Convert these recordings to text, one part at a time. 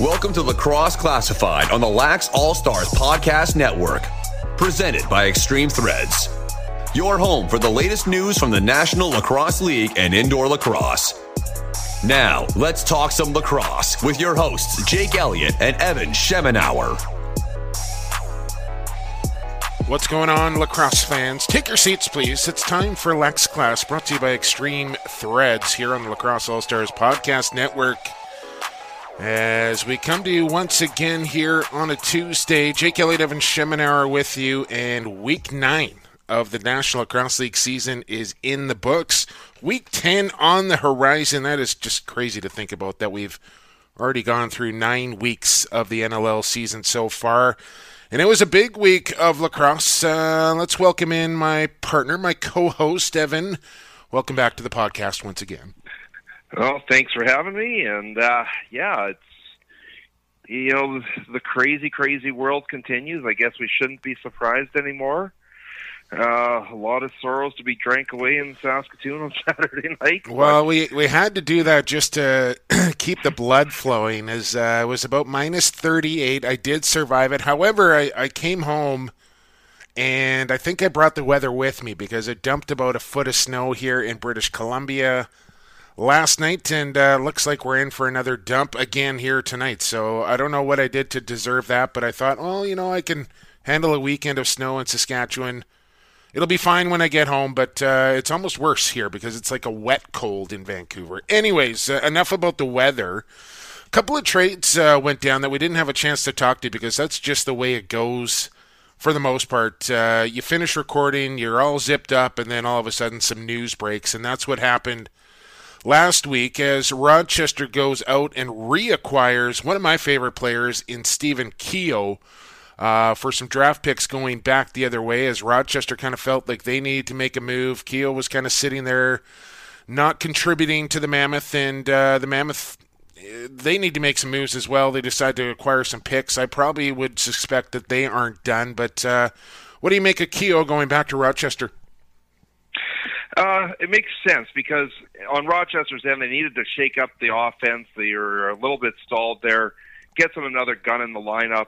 Welcome to Lacrosse Classified on the Lax All Stars Podcast Network, presented by Extreme Threads. Your home for the latest news from the National Lacrosse League and indoor lacrosse. Now, let's talk some lacrosse with your hosts, Jake Elliott and Evan Schemenauer. What's going on, lacrosse fans? Take your seats, please. It's time for Lex Class, brought to you by Extreme Threads here on the Lacrosse All Stars Podcast Network. As we come to you once again here on a Tuesday, Jake Elliott, Evan Schemenauer with you, and week nine of the National Lacrosse League season is in the books. Week 10 on the horizon. That is just crazy to think about that we've already gone through nine weeks of the NLL season so far. And it was a big week of lacrosse. Uh, let's welcome in my partner, my co host, Evan. Welcome back to the podcast once again. Well, thanks for having me. And uh, yeah, it's you know the crazy, crazy world continues. I guess we shouldn't be surprised anymore. Uh, a lot of sorrows to be drank away in Saskatoon on Saturday night. Well, we we had to do that just to keep the blood flowing. As uh, it was about minus thirty eight. I did survive it. However, I, I came home. And I think I brought the weather with me because it dumped about a foot of snow here in British Columbia last night, and uh, looks like we're in for another dump again here tonight. So I don't know what I did to deserve that, but I thought, well, you know, I can handle a weekend of snow in Saskatchewan. It'll be fine when I get home, but uh, it's almost worse here because it's like a wet cold in Vancouver. Anyways, uh, enough about the weather. A couple of trades uh, went down that we didn't have a chance to talk to because that's just the way it goes for the most part. Uh, you finish recording, you're all zipped up, and then all of a sudden some news breaks, and that's what happened last week as Rochester goes out and reacquires one of my favorite players in Stephen Keogh. Uh, for some draft picks going back the other way, as Rochester kind of felt like they needed to make a move. Keogh was kind of sitting there, not contributing to the Mammoth, and uh, the Mammoth they need to make some moves as well. They decide to acquire some picks. I probably would suspect that they aren't done. But uh, what do you make of Keogh going back to Rochester? Uh, it makes sense because on Rochester's end, they needed to shake up the offense. They were a little bit stalled there. Get them another gun in the lineup.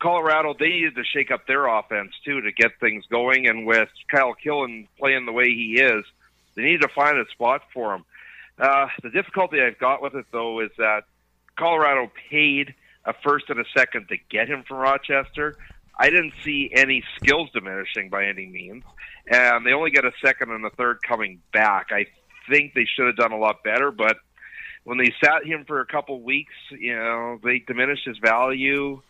Colorado, they needed to shake up their offense too to get things going. And with Kyle Killen playing the way he is, they needed to find a spot for him. Uh, the difficulty I've got with it though is that Colorado paid a first and a second to get him from Rochester. I didn't see any skills diminishing by any means, and they only get a second and a third coming back. I think they should have done a lot better, but when they sat him for a couple weeks, you know, they diminished his value.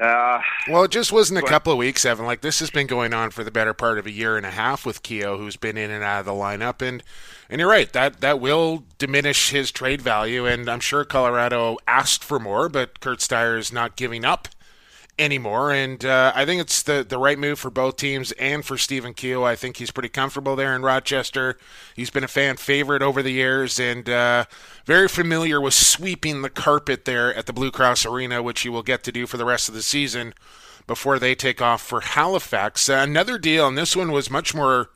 Uh, well, it just wasn't a couple of weeks, Evan. Like this has been going on for the better part of a year and a half with Keogh, who's been in and out of the lineup, and and you're right that that will diminish his trade value. And I'm sure Colorado asked for more, but Curt Styres is not giving up anymore. And uh, I think it's the, the right move for both teams and for Stephen Keogh. I think he's pretty comfortable there in Rochester. He's been a fan favorite over the years and uh, very familiar with sweeping the carpet there at the Blue Cross Arena, which he will get to do for the rest of the season before they take off for Halifax. Uh, another deal, and this one was much more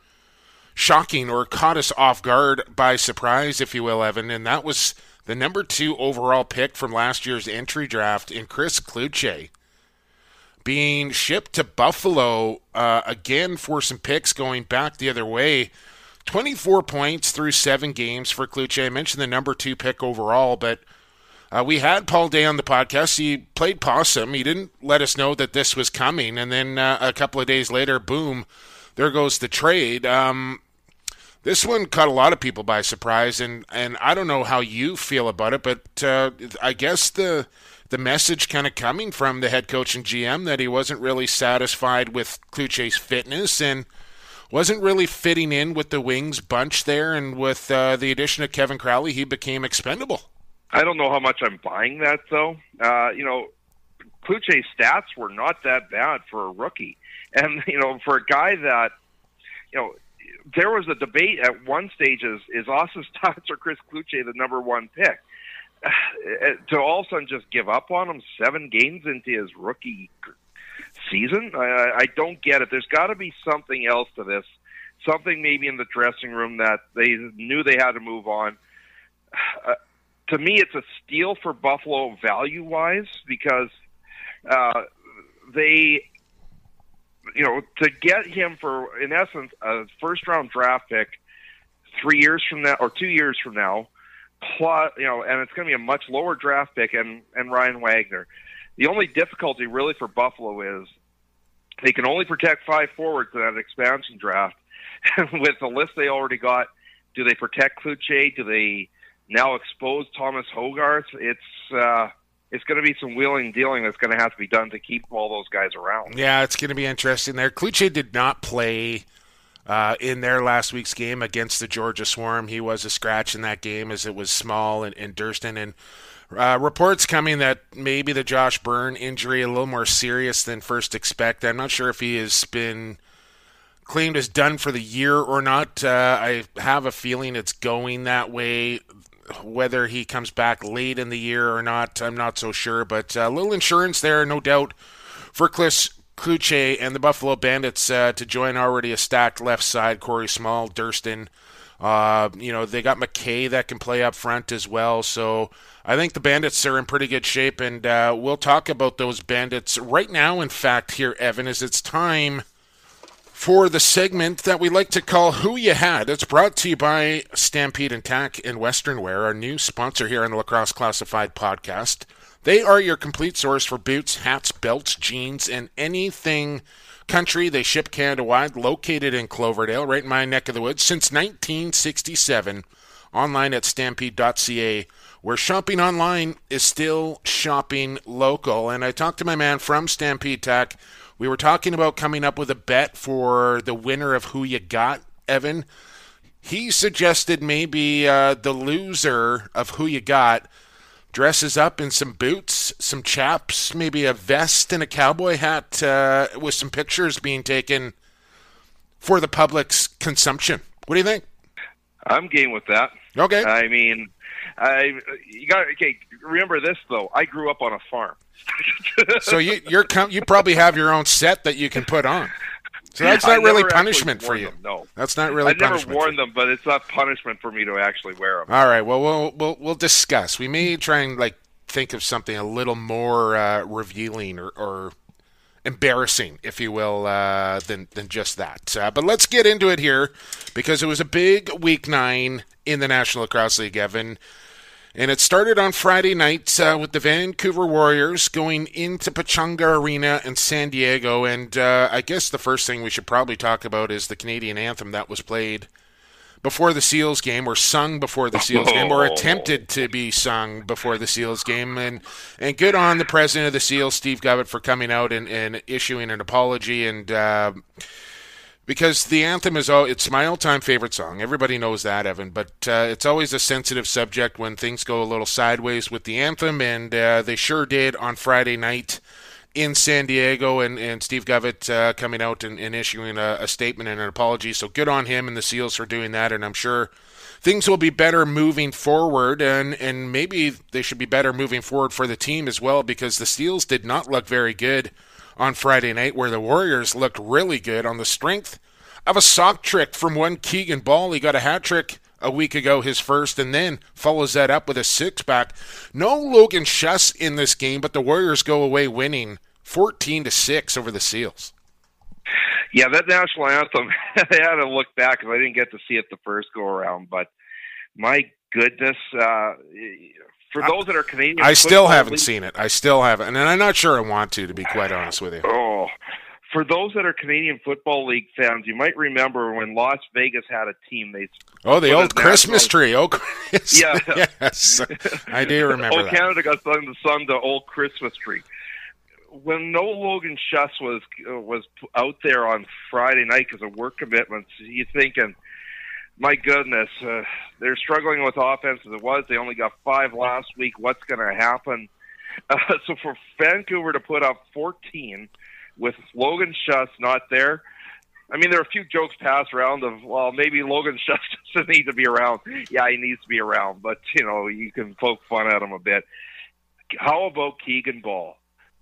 shocking or caught us off guard by surprise, if you will, Evan, and that was the number two overall pick from last year's entry draft in Chris Cloutier being shipped to Buffalo uh, again for some picks going back the other way. 24 points through seven games for Cloutier. I mentioned the number two pick overall, but uh, we had Paul Day on the podcast. He played possum. He didn't let us know that this was coming. And then uh, a couple of days later, boom, there goes the trade. Um, this one caught a lot of people by surprise, and, and I don't know how you feel about it, but uh, I guess the the message kind of coming from the head coach and GM that he wasn't really satisfied with Cloutier's fitness and wasn't really fitting in with the Wings bunch there. And with uh, the addition of Kevin Crowley, he became expendable. I don't know how much I'm buying that, though. Uh, you know, Cloutier's stats were not that bad for a rookie. And, you know, for a guy that, you know, there was a debate at one stage is, is Austin Staats or Chris Cloutier the number one pick? to all of a sudden just give up on him seven games into his rookie season. I, I don't get it. There's got to be something else to this. Something maybe in the dressing room that they knew they had to move on. Uh, to me, it's a steal for Buffalo value wise because uh, they, you know, to get him for in essence a first round draft pick three years from now or two years from now, plus you know, and it's going to be a much lower draft pick and and Ryan Wagner. The only difficulty really for Buffalo is they can only protect five forwards in that expansion draft. With the list they already got, do they protect Cloutier? Do they now expose Thomas Hogarth? It's uh, it's going to be some wheeling dealing that's going to have to be done to keep all those guys around. Yeah, it's going to be interesting there. Cloutier did not play uh, in their last week's game against the Georgia Swarm. He was a scratch in that game as it was small and, and Durston. And uh, reports coming that maybe the Josh Byrne injury a little more serious than first expected. I'm not sure if he has been claimed as done for the year or not. Uh, I have a feeling it's going that way. Whether he comes back late in the year or not, I'm not so sure. But a uh, little insurance there, no doubt, for Chris Cloutier and the Buffalo Bandits uh, to join already a stacked left side. Corey Small, Durston. Uh, you know, they got McKay that can play up front as well. So I think the Bandits are in pretty good shape, and uh, we'll talk about those Bandits right now. In fact, here, Evan, is it's time for the segment that we like to call Who You Had. It's brought to you by Stampede and Tack in Western Wear, our new sponsor here on the Lacrosse Classified podcast. They are your complete source for boots, hats, belts, jeans, and anything country. They ship Canada wide, located in Cloverdale, right in my neck of the woods, since 1967. Online at stampede.ca, where shopping online is still shopping local. And I talked to my man from Stampede Tack. We were talking about coming up with a bet for the winner of Who You Got, Evan. He suggested maybe uh, the loser of Who You Got dresses up in some boots, some chaps, maybe a vest and a cowboy hat uh, with some pictures being taken for the public's consumption. What do you think? I'm game with that. Okay. I mean, I you got okay. Remember this though. I grew up on a farm. so you you're you probably have your own set that you can put on. So that's not really punishment for you. Them, no, that's not really. I never worn them, but it's not punishment for me to actually wear them. All right. Well, we'll we'll we'll discuss. We may try and like think of something a little more uh, revealing or, or, embarrassing, if you will, uh, than than just that. Uh, but let's get into it here because it was a big week nine in the National Lacrosse League, Evan. And it started on Friday night uh, with the Vancouver Warriors going into Pechanga Arena in San Diego. And uh, I guess the first thing we should probably talk about is the Canadian anthem that was played before the Seals game, or sung before the Seals game, or attempted to be sung before the Seals game. And and good on the president of the Seals, Steve Govett, for coming out and, and issuing an apology and. Uh, because the anthem is all it's my all-time favorite song. Everybody knows that evan. But uh, it's always a sensitive subject when things go a little sideways with the anthem. And uh, they sure did on friday night in san diego. And, and steve govett uh, coming out and, and issuing a, a, statement and an apology. So good on him and the seals for doing that. And i'm sure things will be better moving forward. And, and maybe they should be better moving forward for the team as well because the seals did not look very good on Friday night, where the Warriors looked really good on the strength of a sock trick from one Keegan Ball. He got a hat trick a week ago, his first, and then follows that up with a six pack. No Logan Schuss in this game, but the Warriors go away winning 14 to 6 over the Seals. Yeah, that national anthem, I had to look back because I didn't get to see it the first go around, but my goodness, uh, for those that are Canadian, I still haven't league, seen it. I still haven't, and I'm not sure I want to. To be quite honest with you. Oh, for those that are Canadian Football League fans, you might remember when Las Vegas had a team. They oh the old Christmas national... tree. Oh, Chris. yeah, yes, I do remember. oh. Canada got sung the sung the old Christmas tree. When no Logan Schuss was uh, was out there on Friday night because of work commitments, you thinking my goodness, uh, they're struggling with offense as it was. They only got five last week. What's going to happen? Uh, so for Vancouver to put up 14 with Logan Schuss not there, I mean, there are a few jokes passed around of, well, maybe Logan Schuss doesn't need to be around. Yeah, he needs to be around, but, you know, you can poke fun at him a bit. How about Keegan Ball?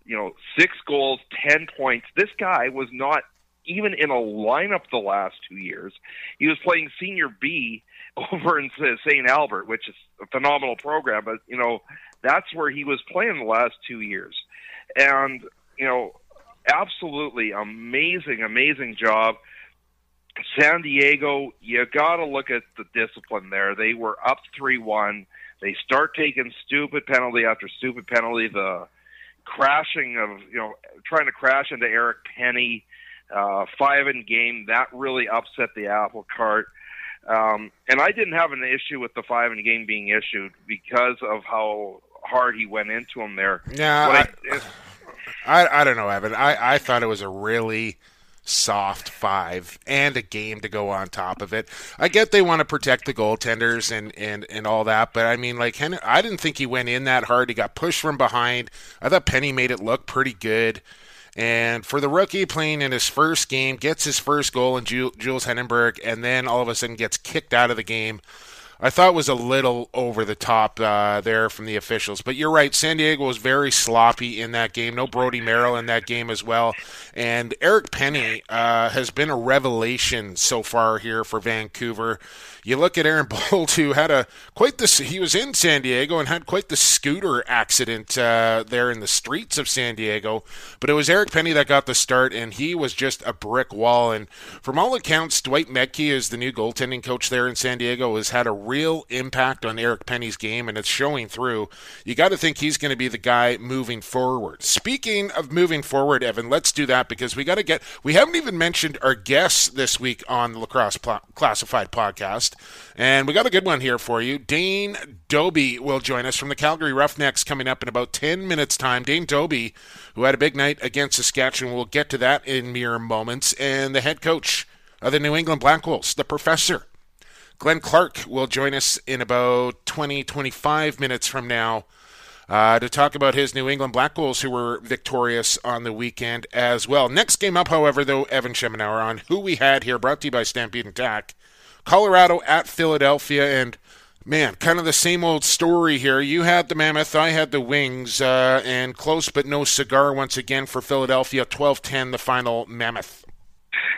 You know, six goals, 10 points. This guy was not even in a lineup the last two years. He was playing senior B over in St. Albert, which is a phenomenal program, but you know, that's where he was playing the last two years. And, you know, absolutely amazing, amazing job. San Diego, you got to look at the discipline there. They were up 3 1. They start taking stupid penalty after stupid penalty. The crashing of, you know, trying to crash into Eric Penny, uh, five in game, that really upset the apple cart. Um, and I didn't have an issue with the five in game being issued because of how hard he went into him there. Yeah, I, I, I, don't know, Evan. I, I thought it was a really soft five and a game to go on top of it. I get they want to protect the goaltenders and, and, and all that, but I mean, like, I didn't think he went in that hard. He got pushed from behind. I thought Penny made it look pretty good. And for the rookie playing in his first game, gets his first goal in Jules Heningburg, and then all of a sudden gets kicked out of the game I thought was a little over the top uh, there from the officials. But you're right, San Diego was very sloppy in that game. No Brody Merrill in that game as well. And Eric Penny uh, has been a revelation so far here for Vancouver. You look at Aaron Bold, who had a quite the he was in San Diego and had quite the scooter accident uh, there in the streets of San Diego. But it was Eric Penny that got the start, and he was just a brick wall. And from all accounts, Dwight Maetche is the new goaltending coach there in San Diego. Has had a real impact on Eric Penny's game, and it's showing through. You got to think he's going to be the guy moving forward. Speaking of moving forward, Evan, let's do that because we got to get. We haven't even mentioned our guests this week on the Lacrosse Pl- Classified podcast. And we got a good one here for you. Dane Dobbie will join us from the Calgary Roughnecks coming up in about 10 minutes' time. Dane Dobbie, who had a big night against Saskatchewan, we'll get to that in mere moments. And the head coach of the New England Black Wolves, the professor, Glenn Clark, will join us in about 20, 25 minutes from now. Uh, to talk about his New England Black Wolves, who were victorious on the weekend as well. Next game up, however, though, Evan Schemenauer on who we had here, brought to you by Stampede and Tack. Colorado at Philadelphia, and man, kind of the same old story here. You had the Mammoth, I had the Wings, uh, and close but no cigar once again for Philadelphia. 12 10, the final Mammoth.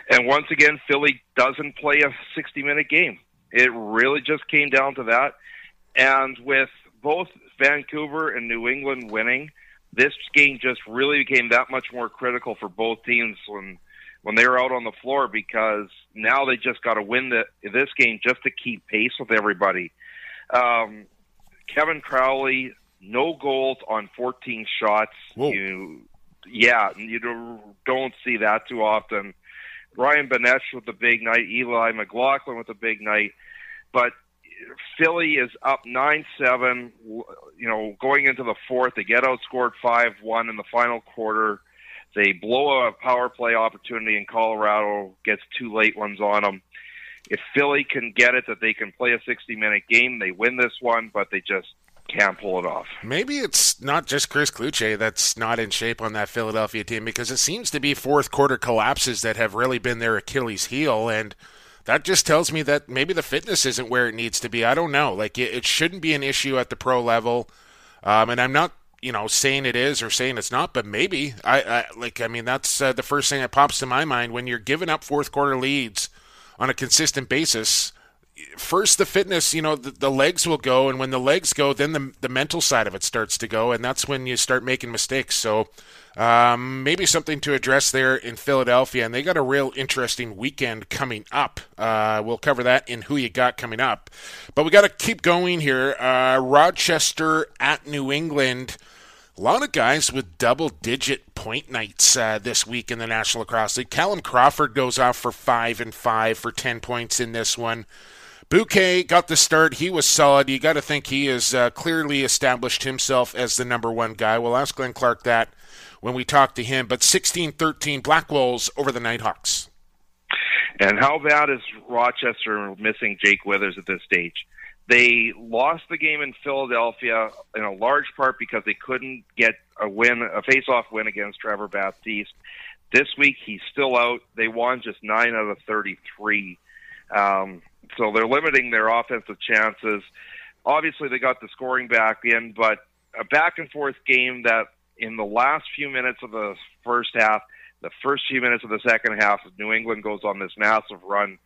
And once again, Philly doesn't play a 60 minute game. It really just came down to that. And with both Vancouver and New England winning, this game just really became that much more critical for both teams when when they were out on the floor because now they just got to win the, this game just to keep pace with everybody. Um, Kevin Crowley, no goals on 14 shots. Whoa. You, yeah, you don't see that too often. Ryan Benesch with a big night. Eli McLaughlin with a big night. But Philly is up nine seven. You know, going into the fourth, they get outscored five one in the final quarter. They blow a power play opportunity in Colorado, gets two late ones on them. If Philly can get it that they can play a 60 minute game, they win this one, but they just can't pull it off. Maybe it's not just Chris Cloutier that's not in shape on that Philadelphia team because it seems to be fourth quarter collapses that have really been their Achilles heel and that just tells me that maybe the fitness isn't where it needs to be. I don't know. Like it, it shouldn't be an issue at the pro level. Um, and I'm not you know, saying it is or saying it's not, but maybe. I, I like. I mean, that's uh, the first thing that pops to my mind when you're giving up fourth quarter leads on a consistent basis. First, the fitness, you know, the, the, legs will go, and when the legs go, then the the mental side of it starts to go, and that's when you start making mistakes. So, um, maybe something to address there in Philadelphia, and they got a real interesting weekend coming up. Uh, we'll cover that in who you got coming up, but we got to keep going here. Uh, Rochester at New England. A lot of guys with double digit point nights uh, this week in the National Lacrosse League. Callum Crawford goes off for 5 and 5 for 10 points in this one. Bouquet got the start. He was solid. You got to think he has uh, clearly established himself as the number one guy. We'll ask Glenn Clark that when we talk to him. But 16 13 Black Wolves over the Nighthawks. And how bad is Rochester missing Jake Withers at this stage? They lost the game in Philadelphia in a large part because they couldn't get a win, a face-off win against Trevor Baptiste. This week he's still out. They won just nine out of thirty-three, um, so they're limiting their offensive chances. Obviously, they got the scoring back in, but a back and forth game that in the last few minutes of the first half, the first few minutes of the second half, New England goes on this massive run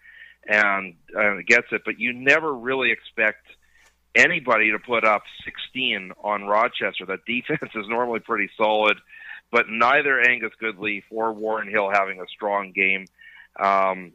and uh, gets it. But you never really expect anybody to put up 16 on Rochester. That defense is normally pretty solid, but neither Angus Goodleaf or Warren Hill having a strong game. Um,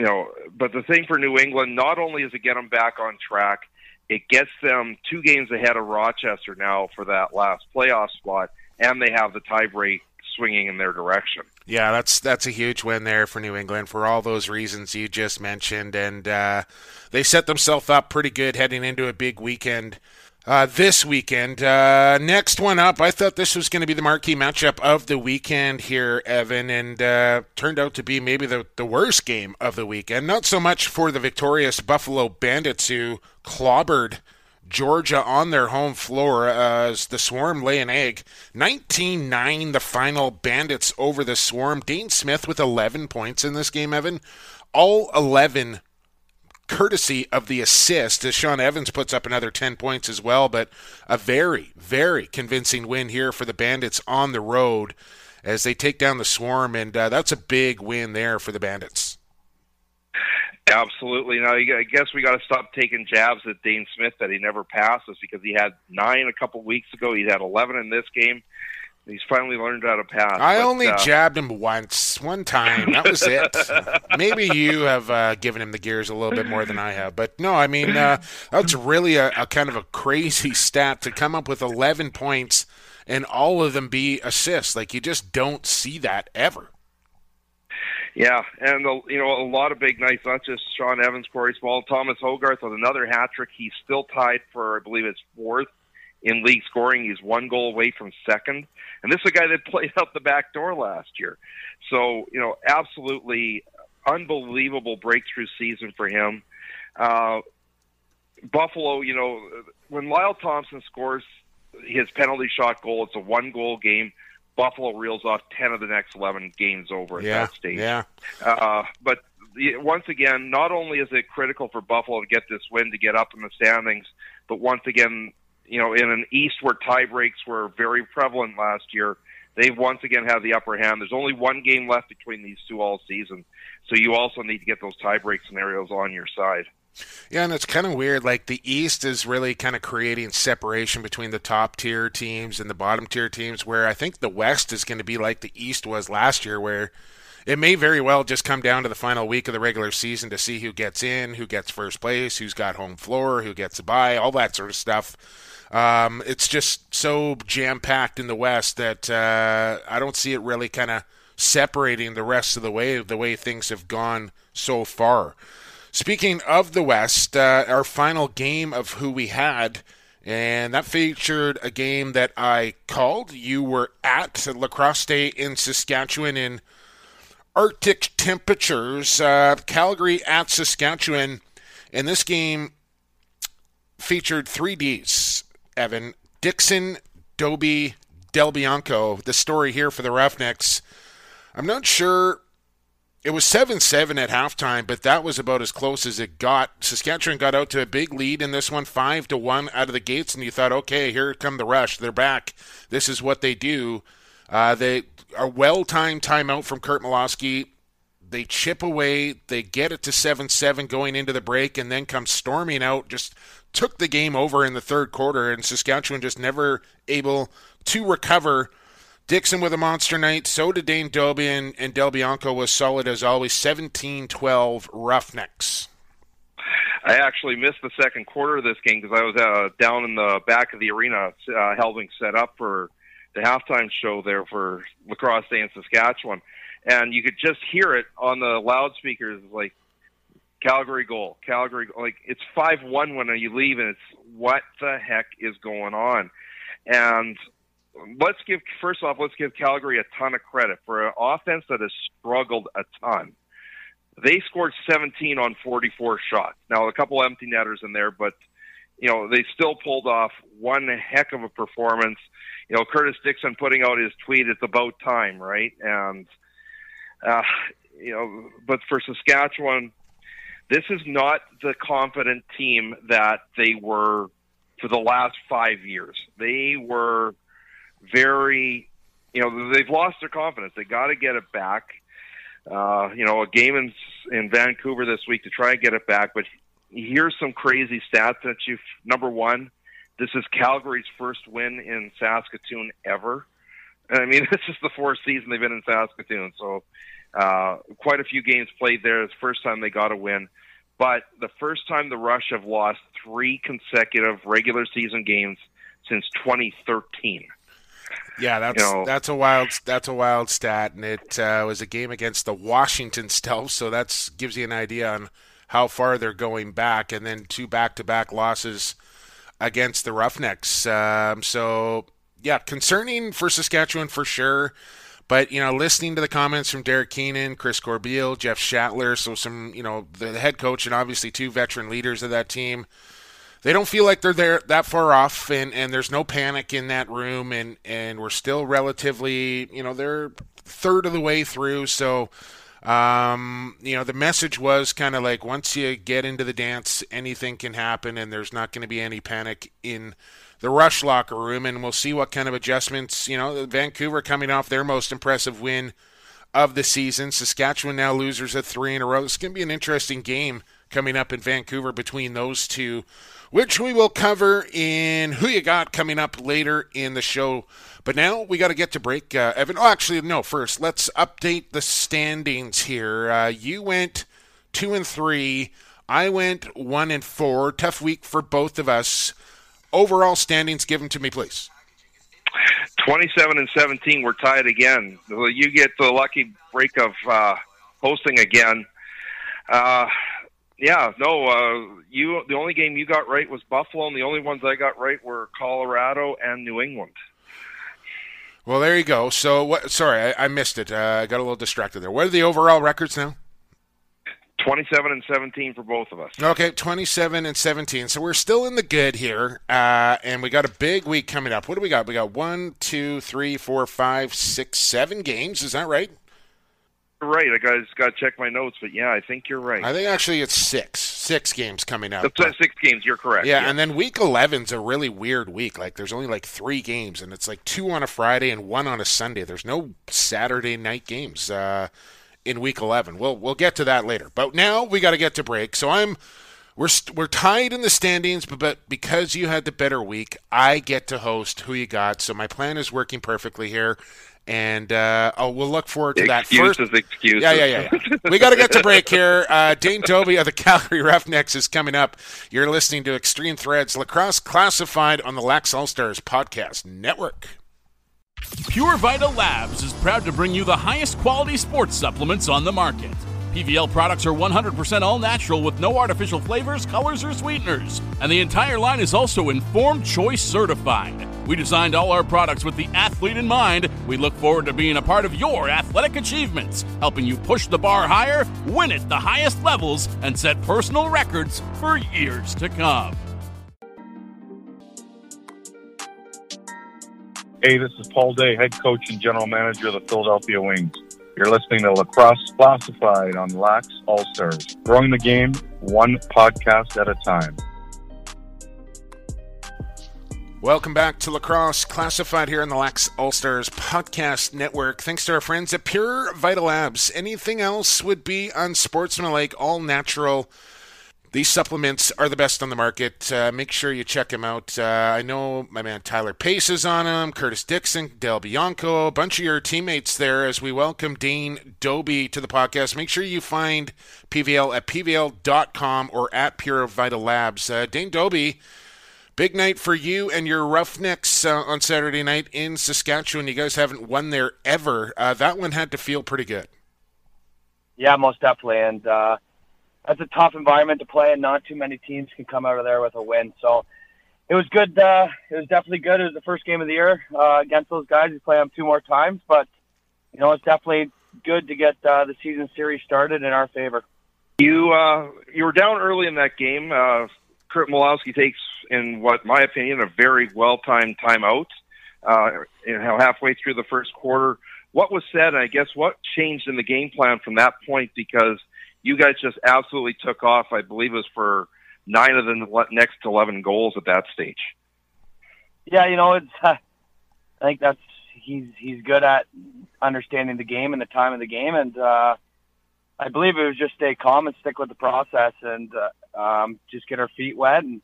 you know, but the thing for New England, not only is it get them back on track, it gets them two games ahead of Rochester now for that last playoff spot, and they have the tiebreak swinging in their direction. Yeah, that's that's a huge win there for New England for all those reasons you just mentioned, and uh, they set themselves up pretty good heading into a big weekend. Uh, this weekend. Uh, next one up, I thought this was going to be the marquee matchup of the weekend here, Evan, and uh, turned out to be maybe the, the worst game of the weekend. Not so much for the victorious Buffalo Bandits who clobbered Georgia on their home floor as the Swarm lay an egg. 19 9, the final Bandits over the Swarm. Dhane Smith with 11 points in this game, Evan. All 11 courtesy of the assist as Shawn Evans puts up another 10 points as well. But a very, very convincing win here for the Bandits on the road as they take down the Swarm. And uh, that's a big win there for the Bandits. Absolutely. Now, I guess we got to stop taking jabs at Dhane Smith that he never passes because he had nine a couple weeks ago. He had 11 in this game. He's finally learned how to pass. I but, only uh, jabbed him once, one time. That was it. Maybe you have uh, given him the gears a little bit more than I have, but no, I mean uh, that's really a, a kind of a crazy stat to come up with 11 points and all of them be assists. Like you just don't see that ever. Yeah, and the, you know a lot of big nights. Not just Shawn Evans, Corey Small, Thomas Hogarth with another hat trick. He's still tied for, I believe, it's fourth in league scoring. He's one goal away from second, and this is a guy that played out the back door last year. So you know, absolutely unbelievable breakthrough season for him. Uh, Buffalo, you know, when Lyle Thompson scores his penalty shot goal, it's a one goal game. Buffalo reels off 10 of the next 11 games over at yeah, that stage. Yeah. Uh, but once again, not only is it critical for Buffalo to get this win to get up in the standings, but once again, you know, in an East where tie breaks were very prevalent last year, they once again have the upper hand. There's only one game left between these two all season, so you also need to get those tie break scenarios on your side. Yeah, and it's kind of weird. Like the East is really kind of creating separation between the top tier teams and the bottom tier teams, where I think the West is going to be like the East was last year, where it may very well just come down to the final week of the regular season to see who gets in, who gets first place, who's got home floor, who gets a bye, all that sort of stuff. Um, it's just so jam packed in the West that uh, I don't see it really kind of separating the rest of the way the way things have gone so far. Speaking of the West, uh, our final game of who we had, and that featured a game that I called. You were at Lacrosse Day in Saskatchewan in Arctic temperatures. Uh, Calgary at Saskatchewan, and this game featured three Ds. Evan Dixon, Dobbie, Del Bianco. The story here for the Roughnecks. I'm not sure it was 7 7 at halftime, but that was about as close as it got. Saskatchewan got out to a big lead in this one, 5 to 1 out of the gates, and you thought, okay, here come the rush. They're back. This is what they do. Uh, they a well timed timeout from Curt Malawsky. They chip away. They get it to 7 7 going into the break, and then come storming out. Just took the game over in the third quarter, and Saskatchewan just never able to recover Dixon with a monster night. So did Dane Dobbie, and, and Del Bianco was solid as always. 17 12 Roughnecks. I actually missed the second quarter of this game because I was uh, down in the back of the arena uh, helping set up for the halftime show there for Lacrosse Day in Saskatchewan. And you could just hear it on the loudspeakers like Calgary goal, Calgary like it's 5-1 when you leave and it's what the heck is going on. And let's give first off, let's give Calgary a ton of credit for an offense that has struggled a ton. They scored 17 on 44 shots. Now a couple empty netters in there, but you know they still pulled off one heck of a performance. You know Curtis Dixon putting out his tweet, "It's about time," right? And uh, you know, but for Saskatchewan, this is not the confident team that they were for the last five years. They were very, you know, they've lost their confidence. They got to get it back. Uh, you know, a game in in Vancouver this week to try and get it back. But here's some crazy stats that you've—number one, this is Calgary's first win in Saskatoon ever. I mean, this is the fourth season they've been in Saskatoon, so uh, quite a few games played there. It's the first time they got a win. But the first time the Rush have lost three consecutive regular season games since 2013. Yeah, that's you know, that's a wild that's a wild stat, and it uh, was a game against the Washington Stealth, so that gives you an idea on how far they're going back, and then two back-to-back losses against the Roughnecks. Um, so yeah, concerning for Saskatchewan for sure. But you know, listening to the comments from Derek Keenan, Chris Corbeil, Jeff Shattler, so some you know the head coach and obviously two veteran leaders of that team, they don't feel like they're there that far off, and and there's no panic in that room, and and we're still relatively you know they're third of the way through, so. Um, you know, the message was kind of like once you get into the dance, anything can happen, and there's not going to be any panic in the Rush locker room, and we'll see what kind of adjustments. You know, Vancouver coming off their most impressive win of the season. Saskatchewan now losers at three in a row. It's going to be an interesting game coming up in Vancouver between those two, which we will cover in Who You Got coming up later in the show. But now we got to get to break, uh, Evan. Oh, actually, no. First, let's update the standings here. Uh, you went two and three. I went one and four. Tough week for both of us overall standings given to me, please? 27 and 17, we're tied again. You get the lucky break of uh, hosting again. Uh, yeah, no, uh, you. The only game you got right was Buffalo, and the only ones I got right were Colorado and New England. Well, there you go. So, what? Sorry, I, I missed it. Uh, I got a little distracted there. What are the overall records now? 27 and 17 for both of us. Okay, 27 and 17. So we're still in the good here. Uh, and we got a big week coming up. What do we got? We got one, two, three, four, five, six, seven games. Is that right? Right. I got got to check my notes, but yeah, I think you're right. I think actually it's six, six games coming up. Six games. You're correct. Yeah, yeah, and then week 11's a really weird week. Like there's only like three games, and it's like two on a Friday and one on a Sunday. There's no Saturday night games. Uh, in week 11. We'll we'll get to that later. But now we got to get to break. So I'm we're we're tied in the standings, but, but because you had the better week, I get to host who you got. So my plan is working perfectly here. And uh, oh, we'll look forward to that. Excuses, First, excuses. Yeah, yeah, yeah. yeah. we got to get to break here. Uh, Dane Dobbie of the Calgary Roughnecks is coming up. You're listening to Extreme Threads Lacrosse Classified on the Lax All Stars Podcast Network. Pure Vita Labs is proud to bring you the highest quality sports supplements on the market. PVL products are 100% all natural with no artificial flavors, colors, or sweeteners. And the entire line is also Informed Choice certified. We designed all our products with the athlete in mind. We look forward to being a part of your athletic achievements, helping you push the bar higher, win at the highest levels, and set personal records for years to come. Hey, this is Paul Day, head coach and general manager of the Philadelphia Wings. You're listening to Lacrosse Classified on Lax All Stars, growing the game one podcast at a time. Welcome back to Lacrosse Classified here on the Lax All Stars Podcast Network. Thanks to our friends at Pure Vita Labs. Anything else would be unsportsmanlike, all natural these supplements are the best on the market. Uh, make sure you check them out. Uh, I know my man Tyler Pace is on them, Curtis Dixon, Del Bianco, a bunch of your teammates there as we welcome Dane Dobbie to the podcast. Make sure you find PVL at PVL.com or at Pure Vita Labs. Uh, Dane Dobbie, big night for you and your Roughnecks uh, on Saturday night in Saskatchewan. You guys haven't won there ever. Uh, that one had to feel pretty good. Yeah, most definitely. And, uh, that's a tough environment to play, and not too many teams can come out of there with a win. So it was good. Uh, it was definitely good. It was the first game of the year uh, against those guys. We play them two more times, but you know it's definitely good to get uh, the season series started in our favor. You uh, you were down early in that game. Uh, Curt Malawsky takes, in what my opinion, a very well timed timeout. Uh, you know, halfway through the first quarter, what was said, and I guess what changed in the game plan from that point because you guys just absolutely took off. I believe it was for nine of the next 11 goals at that stage. Yeah, you know, it's, uh, I think that's he's he's good at understanding the game and the time of the game, and uh, I believe it was just stay calm and stick with the process and uh, um, just get our feet wet. And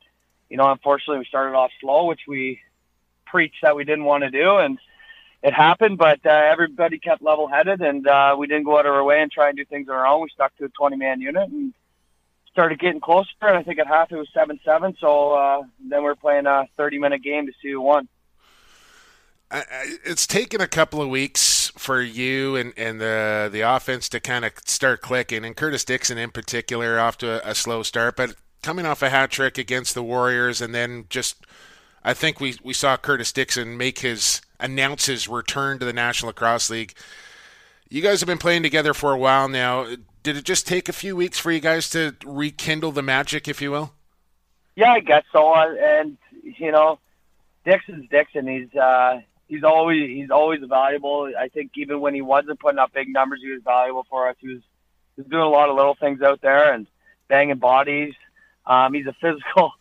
you know, unfortunately, we started off slow, which we preached that we didn't want to do, and it happened. But uh, everybody kept level-headed, and uh, we didn't go out of our way and try and do things on our own. We stuck to a 20-man unit and started getting closer. And I think at half it was seven-seven. So uh, then we are playing a 30-minute game to see who won. It's taken a couple of weeks for you and, and the the offense to kind of start clicking, and Curtis Dixon in particular off to a, a slow start, but coming off a hat trick against the Warriors, and then just I think we we saw Curtis Dixon make his announce his return to the National Lacrosse League. You guys have been playing together for a while now. Did it just take a few weeks for you guys to rekindle the magic, if you will? Yeah, I guess so. And you know, Dixon's Dixon. He's uh, he's always he's always valuable. I think even when he wasn't putting up big numbers, he was valuable for us. He was, he was doing a lot of little things out there and banging bodies. Um, he's a physical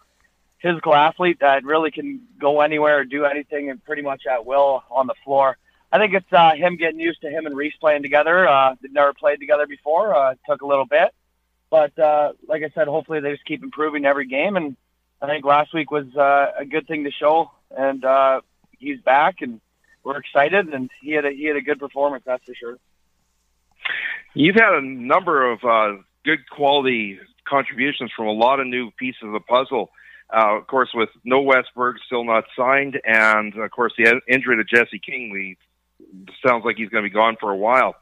physical athlete that really can go anywhere or do anything and pretty much at will on the floor. I think it's uh, him getting used to him and Rhys playing together. Uh, they've never played together before. Uh, took a little bit, but uh, like I said, hopefully they just keep improving every game. And I think last week was uh, a good thing to show. And uh, he's back, and we're excited. And he had a, he had a good performance, that's for sure. You've had a number of uh, good quality contributions from a lot of new pieces of the puzzle. Uh, of course, with no Wes Berg still not signed, and of course the injury to Jesse King, we sounds like he's going to be gone for a while.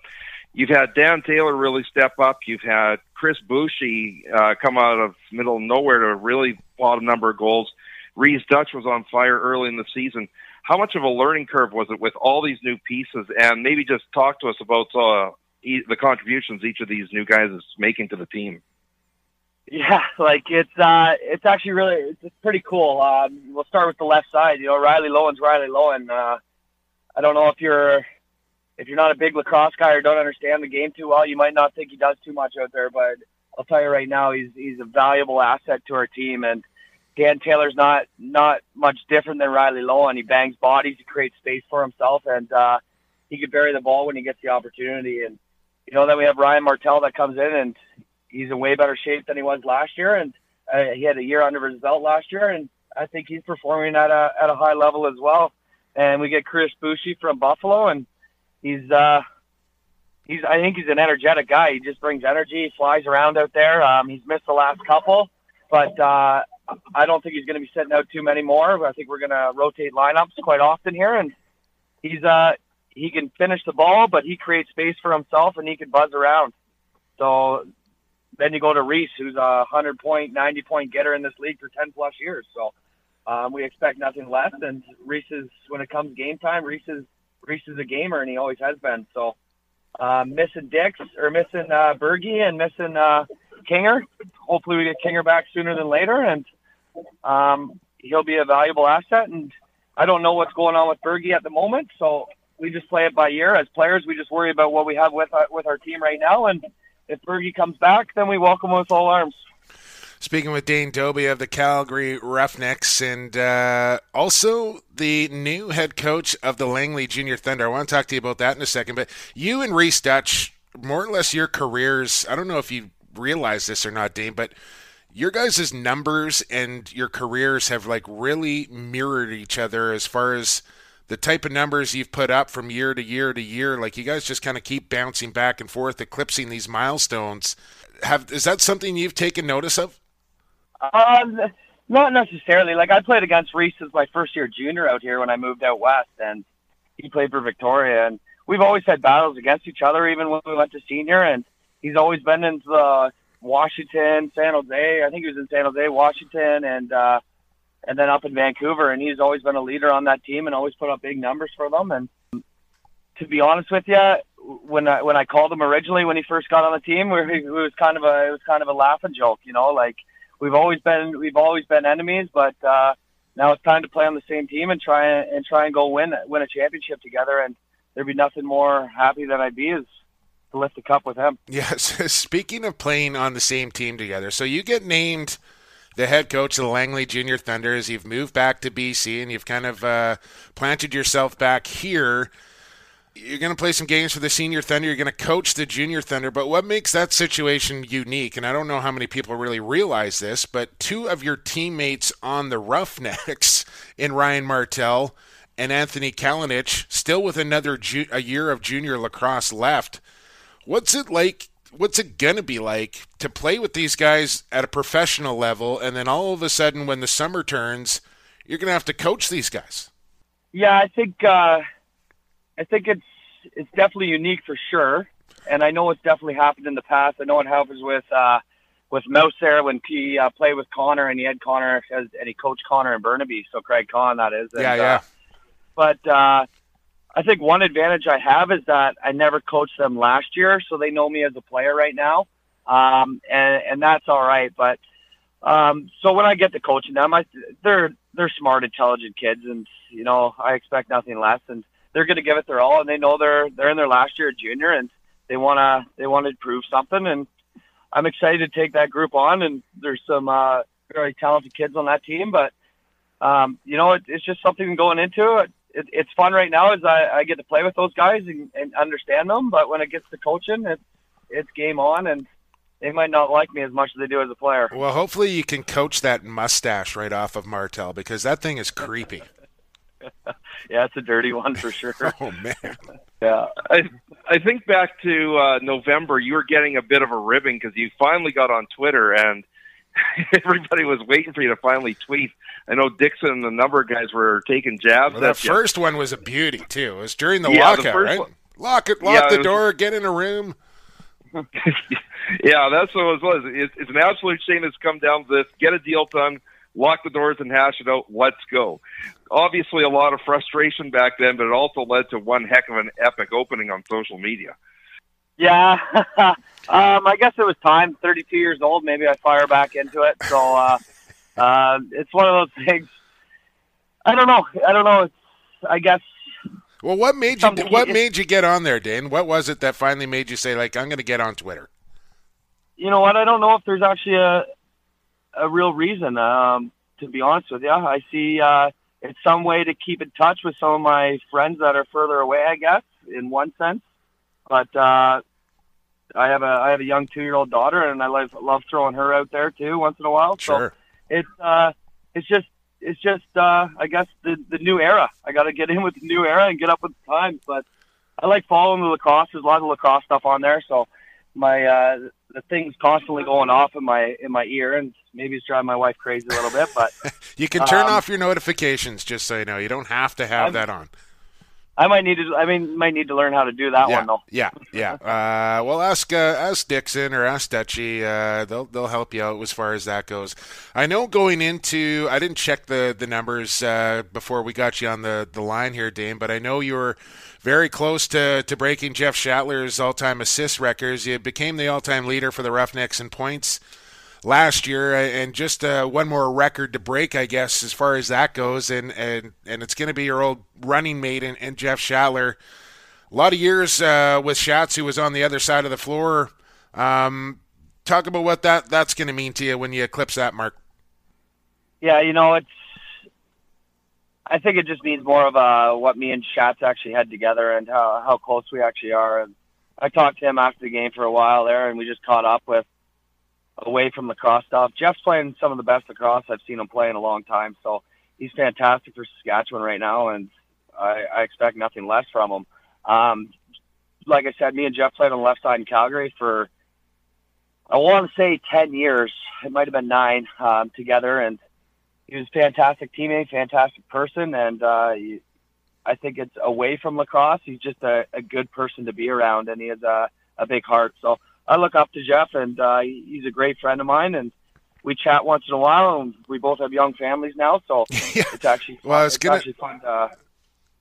You've had Dan Taylor really step up. You've had Chris Boushy uh, come out of middle of nowhere to really pot a number of goals. Rhys Duch was on fire early in the season. How much of a learning curve was it with all these new pieces? And maybe just talk to us about uh, the contributions each of these new guys is making to the team. Yeah, like it's uh, it's actually really it's pretty cool. Um, we'll start with the left side. You know, Riley Loewen's Riley Loewen. Uh, I don't know if you're if you're not a big lacrosse guy or don't understand the game too well, you might not think he does too much out there. But I'll tell you right now, he's he's a valuable asset to our team. And Dan Taylor's not not much different than Riley Loewen. He bangs bodies, he creates space for himself, and uh, he can bury the ball when he gets the opportunity. And you know, then we have Ryan Martell that comes in and he's in way better shape than he was last year, and uh, he had a year under his belt last year, and I think he's performing at a at a high level as well. And we get Chris Boushy from Buffalo, and he's uh, he's I think he's an energetic guy. He just brings energy. He flies around out there. Um, he's missed the last couple, but uh, I don't think he's going to be sitting out too many more. I think we're going to rotate lineups quite often here, and he's uh, he can finish the ball, but he creates space for himself, and he can buzz around. So then you go to Rhys, who's a hundred point, ninety point getter in this league for ten plus years. So um, we expect nothing less. And Rhys is, when it comes game time, Rhys is Rhys is a gamer, and he always has been. So uh, missing Dix or missing uh, and missing uh, Kinger. Hopefully, we get Kinger back sooner than later, and um, he'll be a valuable asset. And I don't know what's going on with Bergie at the moment, so we just play it by ear. As players, we just worry about what we have with our, uh, with our team right now, and if Bergie comes back, then we welcome him with all arms. Speaking with Dane Dobbie of the Calgary Roughnecks and uh, also the new head coach of the Langley Junior Thunder. I want to talk to you about that in a second. But you and Rhys Duch, more or less your careers, I don't know if you realize this or not, Dane, but your guys' numbers and your careers have like really mirrored each other as far as – the type of numbers you've put up from year to year to year, like you guys just kind of keep bouncing back and forth, eclipsing these milestones. Have is that something you've taken notice of? Um, not necessarily. Like I played against Rhys as my first year junior out here when I moved out west, and he played for Victoria, and we've always had battles against each other, even when we went to senior. And he's always been into the Washington, San Jose. I think he was in San Jose, Washington, and uh, and then up in Vancouver. And he's always been a leader on that team and always put up big numbers for them. And to be honest with you, when I when I called him originally when he first got on the team, it was kind of a it was kind of a laughing joke, you know, like we've always been we've always been enemies, but uh, now it's time to play on the same team and try and try and go win win a championship together. And there'd be nothing more happy than I'd be is to lift the cup with him. Yes. Speaking of playing on the same team together, so you get named the head coach of the Langley Junior Thunders. You've moved back to BC and you've kind of uh, planted yourself back here. You're going to play some games for the Senior Thunder. You're going to coach the Junior Thunder. But what makes that situation unique, and I don't know how many people really realize this, but two of your teammates on the Roughnecks in Ryan Martell and Anthony Kalinich, still with another ju- a year of junior lacrosse left. What's it like what's it going to be like to play with these guys at a professional level and then all of a sudden when the summer turns you're going to have to coach these guys yeah i think uh, i think it's it's definitely unique for sure and i know it's definitely happened in the past i know it happens with uh, with Mouse there when he uh, played with Connor and he had Connor as, and he coached Connor in Burnaby, so Craig Conn that is. And, yeah, yeah. Uh, but uh, I think one advantage I have is that I never coached them last year, so they know me as a player right now, um, and and that's all right. But um, so when I get to coaching them, I they're they're smart, intelligent kids, and you know I expect nothing less, and they're going to give it their all, and they know they're they're in their last year junior, and they wanna they want to prove something, and I'm excited to take that group on, and there's some uh, very talented kids on that team, but um, you know it, it's just something going into it it, it's fun right now as I, I get to play with those guys and, and understand them. But when it gets to coaching, it's it's game on, and they might not like me as much as they do as a player. Well, hopefully you can coach that mustache right off of Martel because that thing is creepy. yeah, it's a dirty one for sure. oh man. Yeah, I I think back to uh, November, you were getting a bit of a ribbing because you finally got on Twitter and everybody was waiting for you to finally tweet. I know Dickson and a number of guys were taking jabs. Well, that you. first one was a beauty too. It was during the Yeah, the lockout, first right? one- Lock it, lock Yeah, the it was- door, get in a room. yeah, that's what it was. It's, it's an absolute shame it's come down to this. Get a deal done, lock the doors, and hash it out. Let's go. Obviously, a lot of frustration back then, but it also led to one heck of an epic opening on social media. Yeah. um, I guess it was time. 32 years old, maybe I fire back into it. So uh, uh, it's one of those things. I don't know. I don't know. It's I guess Well, what made you what made you get on there, Dane? What was it that finally made you say like I'm going to get on Twitter? you know what? I don't know if there's actually a a real reason. Um, to be honest with you, I see uh, it's some way to keep in touch with some of my friends that are further away. I guess in one sense, but uh, I have a I have a young two year old daughter, and I love love throwing her out there too once in a while. So Sure. it's uh, it's just it's just uh, I guess the the new era. I got to get in with the new era and get up with the times. But I like following the lacrosse. There's a lot of lacrosse stuff on there, so my uh, the thing's constantly going off in my in my ear, and maybe it's driving my wife crazy a little bit. But You can turn Um, off your notifications just so you know. You don't have to have I'm- that on. I might need to. I mean, might need to learn how to do that yeah, one though. yeah, yeah. Uh, well, ask uh, ask Dickson or ask Dutchy. Uh, they'll they'll help you out as far as that goes. I know going into I didn't check the the numbers uh, before we got you on the the line here, Dane, but I know you were very close to to breaking Jeff Shattler's all time assist records. You became the all time leader for the Roughnecks in points last year, uh, and just uh, one more record to break, I guess, as far as that goes. And and and it's going to be your old running mate and, and Jeff Shattler. A lot of years uh, with Schatz, who was on the other side of the floor. Um, talk about what that that's going to mean to you when you eclipse that mark. Yeah, you know, it's. I think it just means more of uh, what me and Schatz actually had together and how how close we actually are. And I talked to him after the game for a while there, and we just caught up with away from lacrosse stuff. Jeff's playing some of the best lacrosse I've seen him play in a long time, so he's fantastic for Saskatchewan right now, and I, I expect nothing less from him. Um, like I said, me and Jeff played on the left side in Calgary for I want to say ten years. It might have been nine um, together, and he was a fantastic teammate, fantastic person, and uh, he, I think it's away from lacrosse. He's just a, a good person to be around, and he has a, a big heart. So I look up to Jeff, and uh, he's a great friend of mine, and we chat once in a while. And we both have young families now, so Yeah. it's actually fun. Well, I was it's gonna- actually fun to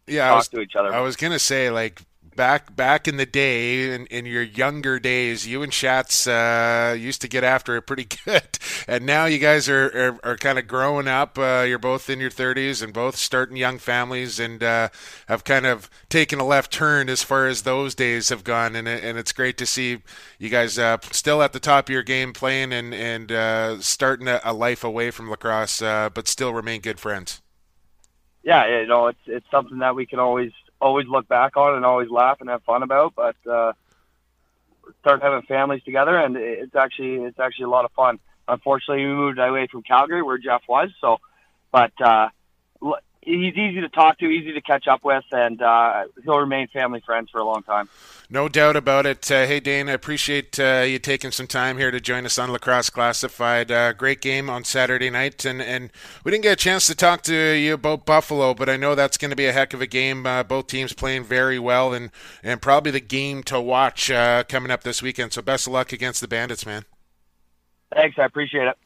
Yeah, I talk was to each other. I was gonna say like back back in the day, in, in your younger days, you and Shats uh, used to get after it pretty good, and now you guys are are, are kind of growing up. Uh, you're both in your 30s and both starting young families, and uh, have kind of taken a left turn as far as those days have gone. And and it's great to see you guys uh, still at the top of your game, playing and and uh, starting a, a, life away from lacrosse, uh, but still remain good friends. Yeah, you know, it's it's something that we can always always look back on and always laugh and have fun about. But uh, start having families together, and it's actually it's actually a lot of fun. Unfortunately, we moved away from Calgary, where Jeff was. So, but uh, he's easy to talk to, easy to catch up with, and uh, he'll remain family friends for a long time. No doubt about it. Uh, hey, Dane, I appreciate uh, you taking some time here to join us on Lacrosse Classified. Uh, great game on Saturday night, and, and we didn't get a chance to talk to you about Buffalo, but I know that's going to be a heck of a game. Uh, both teams playing very well, and, and probably the game to watch uh, coming up this weekend. So best of luck against the Bandits, man. Thanks, I appreciate it.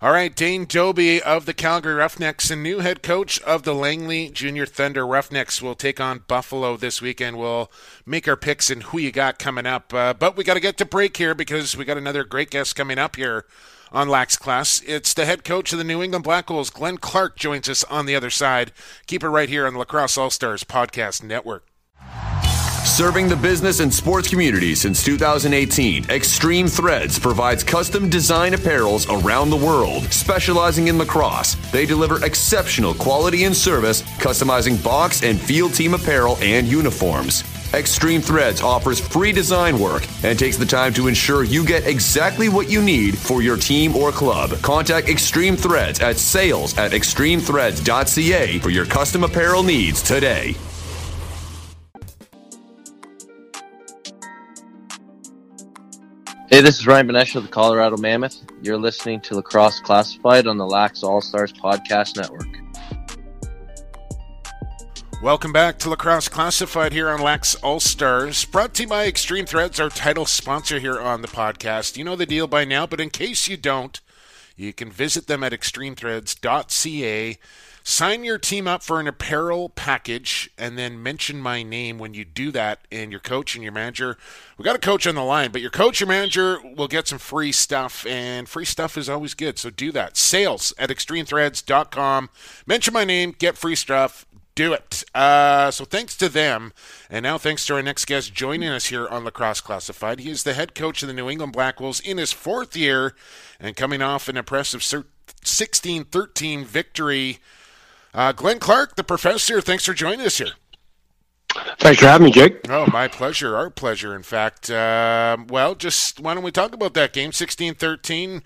All right, Dane Dobbie of the Calgary Roughnecks and new head coach of the Langley Junior Thunder Roughnecks will take on Buffalo this weekend. We'll make our picks and who you got coming up. Uh, but we got to get to break here because we got another great guest coming up here on Lax Class. It's the head coach of the New England Black Wolves, Glenn Clark, joins us on the other side. Keep it right here on the Lacrosse All Stars Podcast Network. Serving the business and sports community since 2018, Extreme Threads provides custom design apparels around the world. Specializing in lacrosse, they deliver exceptional quality and service, customizing box and field team apparel and uniforms. Extreme Threads offers free design work and takes the time to ensure you get exactly what you need for your team or club. Contact Extreme Threads at sales at extremethreads.ca for your custom apparel needs today. Hey, this is Ryan Benesch of the Colorado Mammoth. You're listening to Lacrosse Classified on the Lax All Stars Podcast Network. Welcome back to Lacrosse Classified here on Lax All Stars, brought to you by Extreme Threads, our title sponsor here on the podcast. You know the deal by now, but in case you don't, you can visit them at extremethreads.ca Sign your team up for an apparel package and then mention my name when you do that. And your coach and your manager, we got a coach on the line, but your coach, and your manager will get some free stuff, and free stuff is always good. So do that. Sales at extremethreads.com. Mention my name, get free stuff. Do it. Uh, so thanks to them. And now thanks to our next guest joining us here on Lacrosse Classified. He is the head coach of the New England Black Wolves in his fourth year and coming off an impressive 16 13 victory uh, Glenn Clark, the professor, thanks for joining us here. Thanks for having me, Jake. Oh, my pleasure. Our pleasure, in fact. Uh, well, just why don't we talk about that game? 16 13.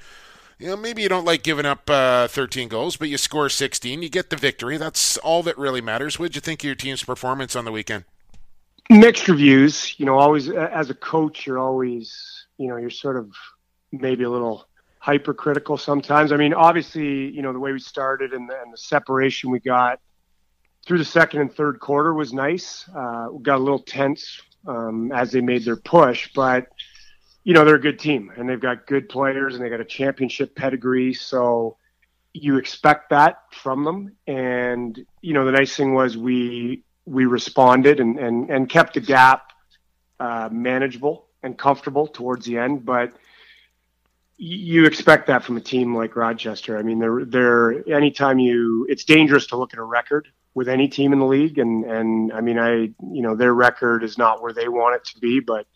You know, maybe you don't like giving up uh, 13 goals, but you score 16. You get the victory. That's all that really matters. What did you think of your team's performance on the weekend? Mixed reviews. You know, always as a coach, you're always, you know, you're sort of maybe a little hypercritical sometimes. I mean, obviously, you know, the way we started and the, and the separation we got through the second and third quarter was nice. Uh, we got a little tense um, as they made their push, but you know they're a good team and they've got good players and they got a championship pedigree. So you expect that from them. And you know the nice thing was we we responded and and, and kept the gap uh, manageable and comfortable towards the end, but you expect that from a team like Rochester. I mean, they're they're anytime you it's dangerous to look at a record with any team in the league, and and I mean, I you know their record is not where they want it to be, but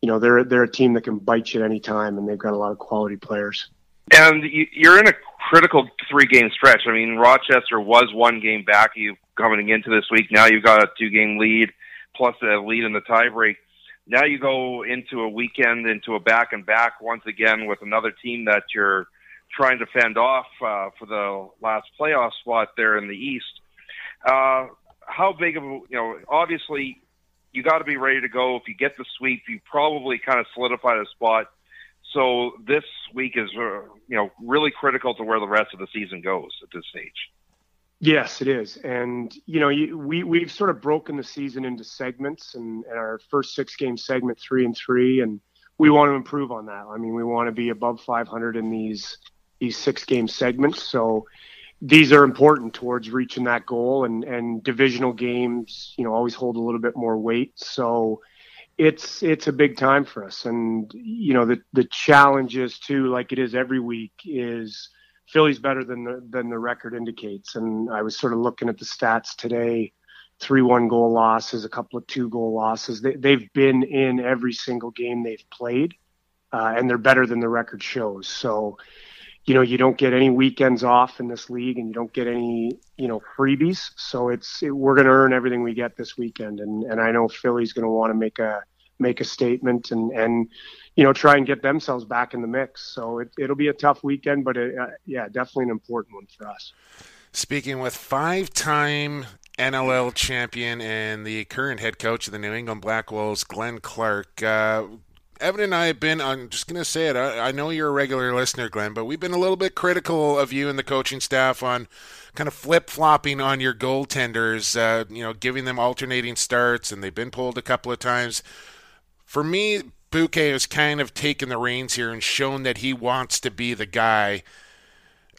you know they're they're a team that can bite you at any time, and they've got a lot of quality players. And you're in a critical three game stretch. I mean, Rochester was one game back you coming into this week. Now you've got a two game lead plus a lead in the tiebreak now you go into a weekend, into a back and back once again with another team that you're trying to fend off uh, for the last playoff spot there in the East. Uh, how big of a, you know, obviously you got to be ready to go. If you get the sweep, you probably kind of solidify the spot. So this week is, uh, you know, really critical to where the rest of the season goes at this stage. Yes, it is, and you know, we we've sort of broken the season into segments, and, and, our first six game segment three and three, and we want to improve on that. I mean, we want to be above 500 in these these six game segments. So these are important towards reaching that goal, and and divisional games, you know, always hold a little bit more weight. So it's it's a big time for us, and you know the the challenge is too, like it is every week, is Philly's better than the than the record indicates. And I was sort of looking at the stats today three one goal losses, a couple of two goal losses. They, they've been in every single game they've played, uh, and they're better than the record shows. So, you know, you don't get any weekends off in this league, and you don't get any, you know, freebies. So it's it, we're going to earn everything we get this weekend, and and I know Philly's going to want to make a make a statement and and you know try and get themselves back in the mix. So it, it'll be a tough weekend, but it, uh, yeah, definitely an important one for us. Speaking with five-time NLL champion and the current head coach of the New England Black Wolves, Glenn Clark. Uh, Evan and I have been, I'm just going to say it, I, I, know you're a regular listener, Glenn, but we've been a little bit critical of you and the coaching staff on kind of flip flopping on your goaltenders, uh, you know, giving them alternating starts, and they've been pulled a couple of times. For me, Buque has kind of taken the reins here and shown that he wants to be the guy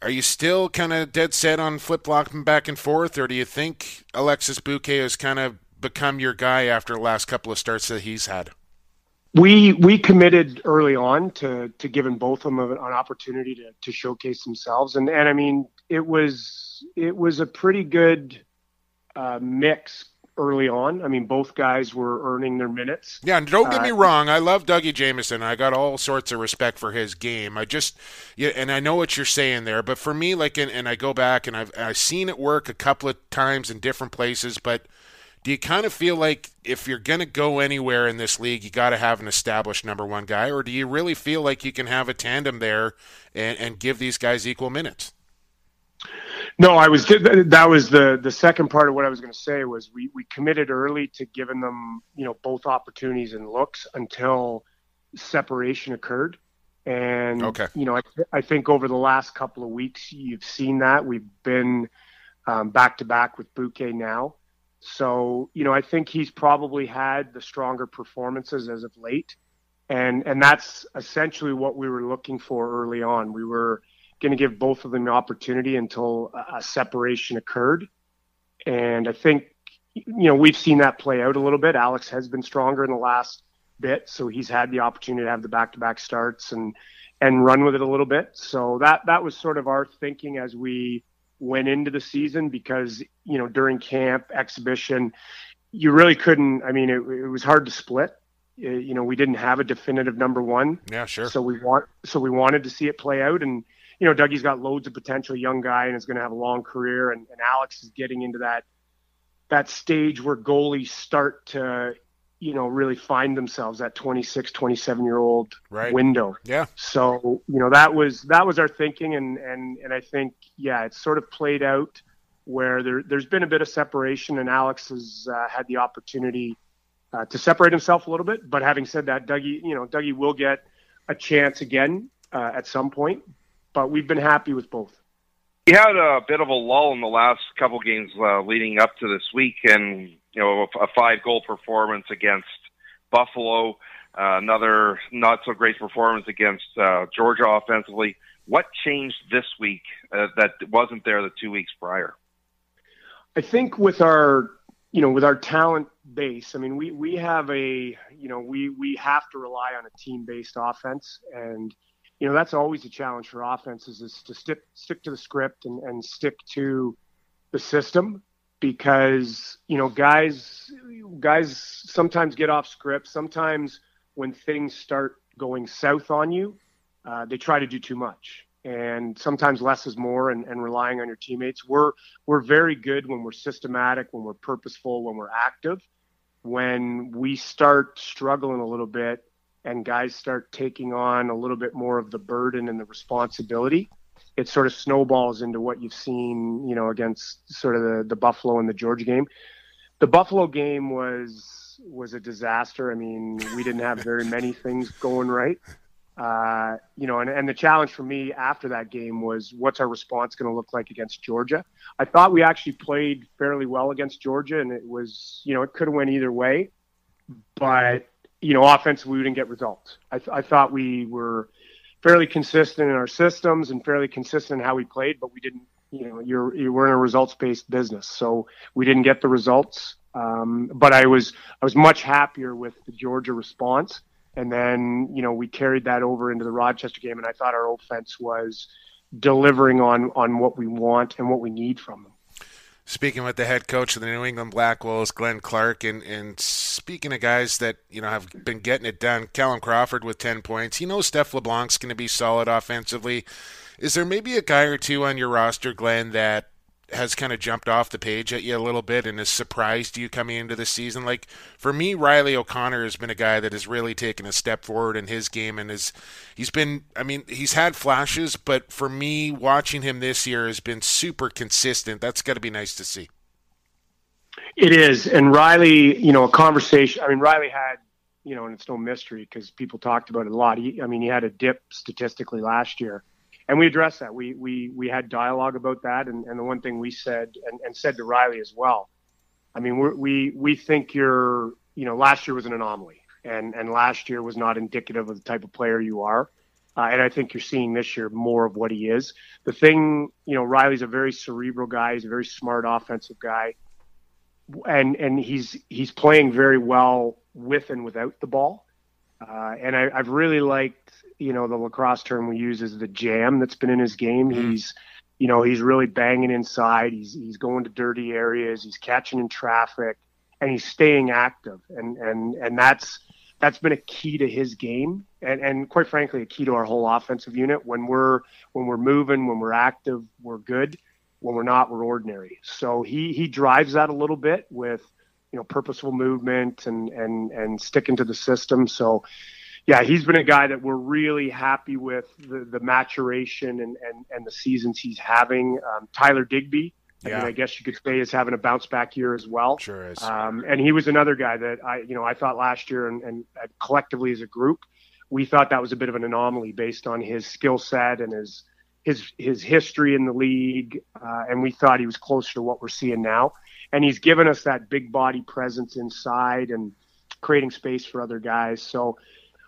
are you still kind of dead set on flip flopping back and forth, or do you think Alexis Buque has kind of become your guy after the last couple of starts that he's had? We we committed early on to to giving both of them an opportunity to to showcase themselves, and and I mean it was it was a pretty good uh, mix early on. I mean, both guys were earning their minutes. Yeah, and don't get me uh, wrong. I love Dougie Jamieson. I got all sorts of respect for his game. I just, yeah, and I know what you're saying there. But for me, like, and, and I go back and I've I've seen it work a couple of times in different places. But do you kind of feel like if you're going to go anywhere in this league, you got to have an established number one guy, or do you really feel like you can have a tandem there and, and give these guys equal minutes? No, I was that was the the second part of what I was going to say was we we committed early to giving them you know both opportunities and looks until separation occurred. And okay. you know, I, I think over the last couple of weeks you've seen that we've been um, back to back with Buque now. So you know, I think he's probably had the stronger performances as of late, and and that's essentially what we were looking for early on. We were going to give both of them the opportunity until a separation occurred. And I think, you know, we've seen that play out a little bit. Alex has been stronger in the last bit, so he's had the opportunity to have the back-to-back starts and and run with it a little bit. So that that was sort of our thinking as we went into the season because you know during camp exhibition, you really couldn't. I mean, it, it was hard to split. Uh, you know, we didn't have a definitive number one. Yeah, sure. So we want so we wanted to see it play out and you know, Dougie's got loads of potential, young guy, and is going to have a long career. And, and Alex is getting into that that stage where goalies start to, you know, really find themselves that 26, 27 year old right. window. Yeah. So you know that was that was our thinking, and and and I think yeah, it's sort of played out where there there's been a bit of separation, and Alex has uh, had the opportunity. Uh, to separate himself a little bit, but having said that, Dougie, you know, Dougie will get a chance again uh, at some point but we've been happy with both. We had a bit of a lull in the last couple games uh, leading up to this week, and you know a five-goal performance against Buffalo, uh, another not so great performance against uh, Georgia offensively. What changed this week uh, that wasn't there the two weeks prior? I think with our you know with our talent base, I mean we we have a you know we we have to rely on a team-based offense and you know that's always a challenge for offenses is to stick stick to the script and, and stick to the system because you know guys guys sometimes get off script. Sometimes when things start going south on you uh, they try to do too much. And sometimes less is more and, and relying on your teammates. We're we're very good when we're systematic when we're purposeful when we're active. When we start struggling a little bit and guys start taking on a little bit more of the burden and the responsibility, it sort of snowballs into what you've seen, you know, against sort of the, the Buffalo and the Georgia game. The Buffalo game was was a disaster. I mean, we didn't have very many things going right. Uh, you know, and, and the challenge for me after that game was what's our response going to look like against Georgia? I thought we actually played fairly well against Georgia, and it was, you know, it could have went either way. But you know, offensively, we didn't get results. I, th- I thought we were fairly consistent in our systems and fairly consistent in how we played, but we didn't you know, you're, you we're in a results based business. So we didn't get the results. Um, but I was, I was much happier with the Georgia response. And then, you know, we carried that over into the Rochester game. And I thought our offense was delivering on, on what we want and what we need from them speaking with the head coach of the New England Black Wolves, Glenn Clark, and, and speaking of guys that you know have been getting it done, Callum Crawford with ten points. He knows Steph LeBlanc's going to be solid offensively. Is there maybe a guy or two on your roster, Glenn, that has kind of jumped off the page at you a little bit and has surprised you coming into the season. Like for me, Riley O'Connor has been a guy that has really taken a step forward in his game and is he's been I mean, he's had flashes, but for me watching him this year has been super consistent. That's got to be nice to see. It is. And Riley, you know, a conversation, I mean Riley had you know, and it's no mystery because people talked about it a lot. He, I mean, he had a dip statistically last year and we addressed that. We we we had dialogue about that, and, and the one thing we said and, and said to Riley as well. I mean, we we we think you're you know last year was an anomaly, and and last year was not indicative of the type of player you are. Uh, and I think you're seeing this year more of what he is. The thing, you know, Riley's a very cerebral guy. He's a very smart offensive guy, and and he's he's playing very well with and without the ball. Uh, and I, I've really liked you know the lacrosse term we use is the jam that's been in his game. Mm-hmm. He's you know he's really banging inside. He's he's going to dirty areas. He's catching in traffic, and he's staying active. And and and that's that's been a key to his game, and and quite frankly a key to our whole offensive unit. When we're when we're moving, when we're active, we're good. When we're not, we're ordinary. So he he drives that a little bit with you know purposeful movement and and and sticking to the system. So yeah, he's been a guy that we're really happy with the, the maturation and, and, and the seasons he's having. Um, Tyler Digby, yeah. I, mean, I guess you could say is having a bounce back year as well. Sure is. Um, and he was another guy that I, you know, I thought last year and, and collectively as a group, we thought that was a bit of an anomaly based on his skill set and his his his history in the league, uh, and we thought he was closer to what we're seeing now. And he's given us that big body presence inside and creating space for other guys. So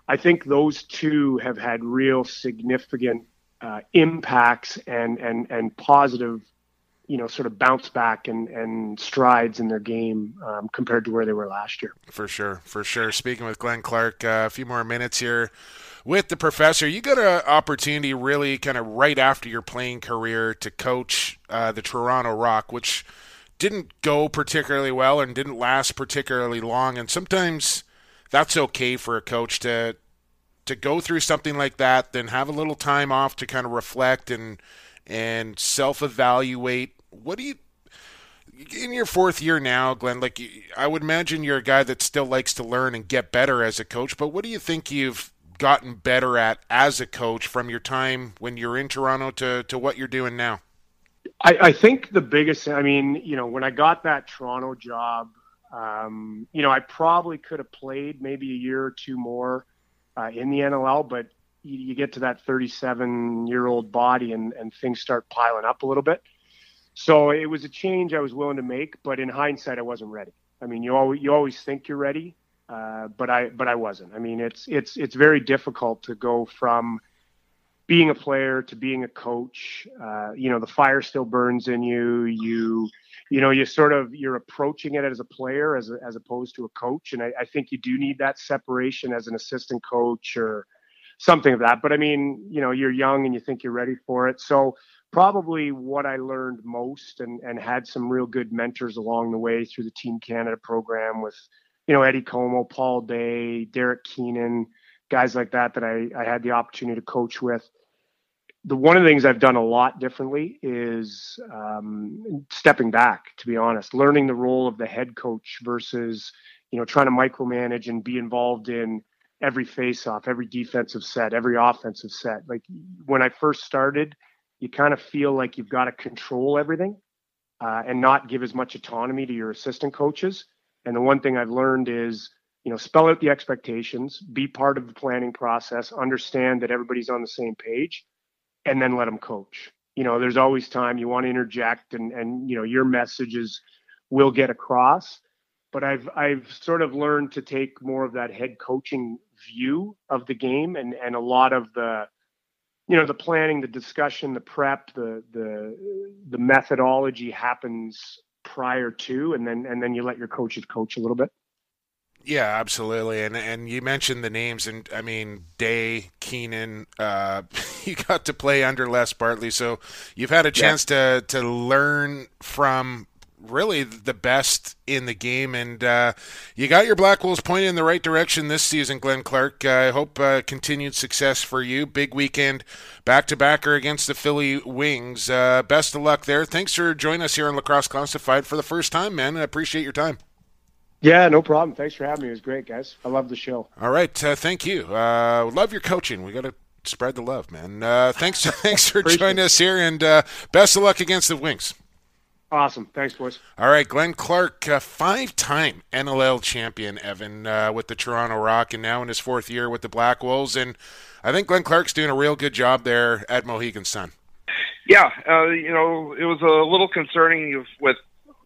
I think those two have had real significant uh, impacts and and and positive, you know, sort of bounce back and and strides in their game um, compared to where they were last year. For sure, for sure. Speaking with Glenn Clark, uh, a few more minutes here with the professor. You got an opportunity, really, kind of right after your playing career, to coach uh, the Toronto Rock, which didn't go particularly well and didn't last particularly long, and sometimes that's okay for a coach to to go through something like that, then have a little time off to kind of reflect and and self evaluate. What do you in your fourth year now, Glenn? Like I would imagine you're a guy that still likes to learn and get better as a coach. But what do you think you've gotten better at as a coach from your time when you're in Toronto to to what you're doing now? I, I think the biggest. I mean, you know, when I got that Toronto job um, you know, I probably could have played maybe a year or two more uh, in the NLL, but you, you get to that 37 year old body and, and things start piling up a little bit. So it was a change I was willing to make, but in hindsight, I wasn't ready. I mean, you always, you always think you're ready, uh, but I but I wasn't. I mean, it's it's it's very difficult to go from being a player to being a coach. Uh, you know, the fire still burns in you. You you know, you sort of you're approaching it as a player as a, as opposed to a coach, and I, I think you do need that separation as an assistant coach or something of that. But I mean, you know, you're young and you think you're ready for it, so probably what I learned most and, and had some real good mentors along the way through the Team Canada program with, you know, Eddie Comeau, Paul Day, Derek Keenan, guys like that that I, I had the opportunity to coach with the one of the things I've done a lot differently is um, stepping back. To be honest, learning the role of the head coach versus you know trying to micromanage and be involved in every face-off, every defensive set, every offensive set. Like when I first started, you kind of feel like you've got to control everything uh, and not give as much autonomy to your assistant coaches. And the one thing I've learned is you know spell out the expectations, be part of the planning process, understand that everybody's on the same page and then let them coach. You know, there's always time you want to interject and and you know your messages will get across. But I've I've sort of learned to take more of that head coaching view of the game and and a lot of the you know the planning, the discussion, the prep, the the the methodology happens prior to, and then and then you let your coaches coach a little bit. Yeah, absolutely. And and you mentioned the names, and I mean Day, Keenan. Uh, you got to play under Les Bartley, so you've had a chance yeah. to to learn from really the best in the game, and uh, you got your Black Wolves pointing in the right direction this season, Glenn Clark. Uh, I hope uh, continued success for you. Big weekend, back to backer against the Philly Wings. Uh, best of luck there. Thanks for joining us here on Lacrosse Classified for the first time, man. I appreciate your time. Yeah, no problem. Thanks for having me. It was great, guys. I love the show. All right, uh, thank you. Uh, love your coaching. We got to spread the love, man. Uh, thanks, thanks for joining us here, and uh, best of luck against the Wings. Awesome. Thanks, boys. All right, Glenn Clark, uh, five-time NLL champion, Evan, uh, with the Toronto Rock, and now in his fourth year with the Black Wolves. And I think Glenn Clark's doing a real good job there at Mohegan Sun. Yeah, you know, it was a little concerning with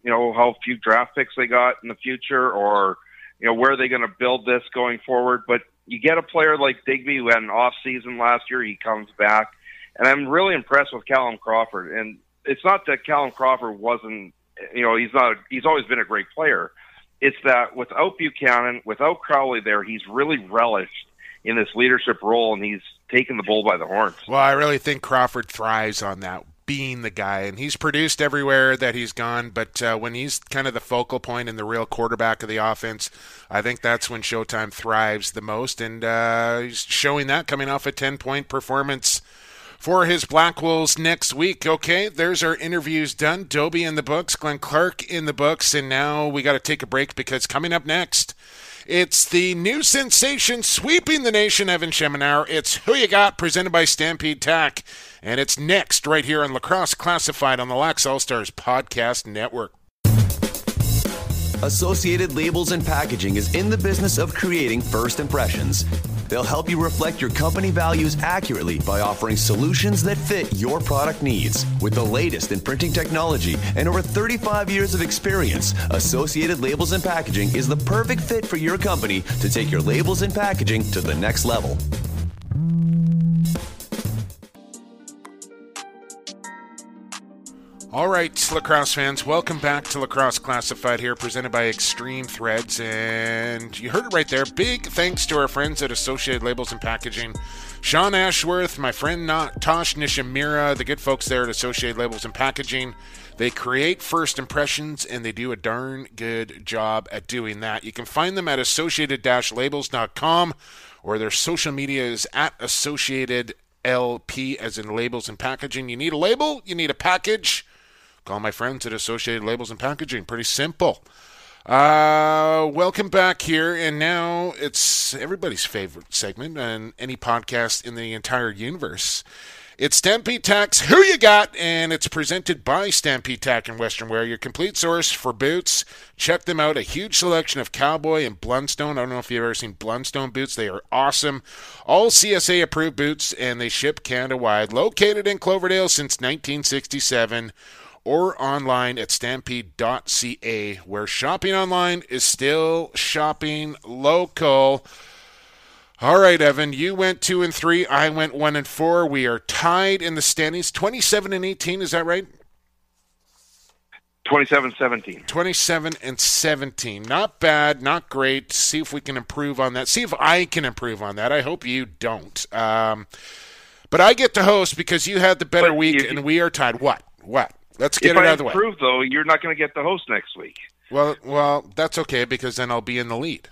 you know how few draft picks they got in the future, or you know where are they going to build this going forward. But you get a player like Digby who had an off season last year. He comes back, and I'm really impressed with Callum Crawford. And it's not that Callum Crawford wasn't, you know, he's not. He's always been a great player. It's that without Buchanan, without Crowley there, he's really relished in this leadership role, and he's taken the bull by the horns. Well, I really think Crawford thrives on that being the guy, and he's produced everywhere that he's gone. But uh, when he's kind of the focal point and the real quarterback of the offense, I think that's when Showtime thrives the most, and uh, he's showing that coming off a ten-point performance for his Black Wolves next week. Okay, there's our interviews done. Dobbie in the books, Glenn Clark in the books, and now we got to take a break because coming up next. It's the new sensation sweeping the nation, Evan Schemenauer. It's Who You Got, presented by Stampede Tack. And it's next right here on Lacrosse Classified on the Lax All Stars Podcast Network. Associated Labels and Packaging is in the business of creating first impressions. They'll help you reflect your company values accurately by offering solutions that fit your product needs. With the latest in printing technology and over 35 years of experience, Associated Labels and Packaging is the perfect fit for your company to take your labels and packaging to the next level. All right, lacrosse fans, welcome back to Lacrosse Classified here, presented by Extreme Threads. And you heard it right there. Big thanks to our friends at Associated Labels and Packaging. Sean Ashworth, my friend Tosh Nishimura, the good folks there at Associated Labels and Packaging. They create first impressions and they do a darn good job at doing that. You can find them at associated labels.com or their social media is at associated LP as in labels and packaging. You need a label, you need a package Call my friends at Associated Labels and Packaging. Pretty simple. Uh, welcome back here, and now it's everybody's favorite segment and any podcast in the entire universe. It's Stampede Tack's Who You Got, and it's presented by Stampede Tack and Western Wear, your complete source for boots. Check them out. A huge selection of cowboy and Blundstone. I don't know if you've ever seen Blundstone boots. They are awesome. All CSA approved boots, and they ship Canada wide. Located in Cloverdale since 1967 or online at stampede.ca, where shopping online is still shopping local. All right, Evan, you went two and three. I went one and four. We are tied in the standings, 27 and 18. Is that right? 27 17. 27 and 17. Not bad, not great. See if we can improve on that. See if I can improve on that. I hope you don't. Um, but I get to host because you had the better but week, you, and we are tied. What? What? Let's get if it out of the way. If I improve, though, you're not going to get the host next week. Well, well, that's okay because then I'll be in the lead.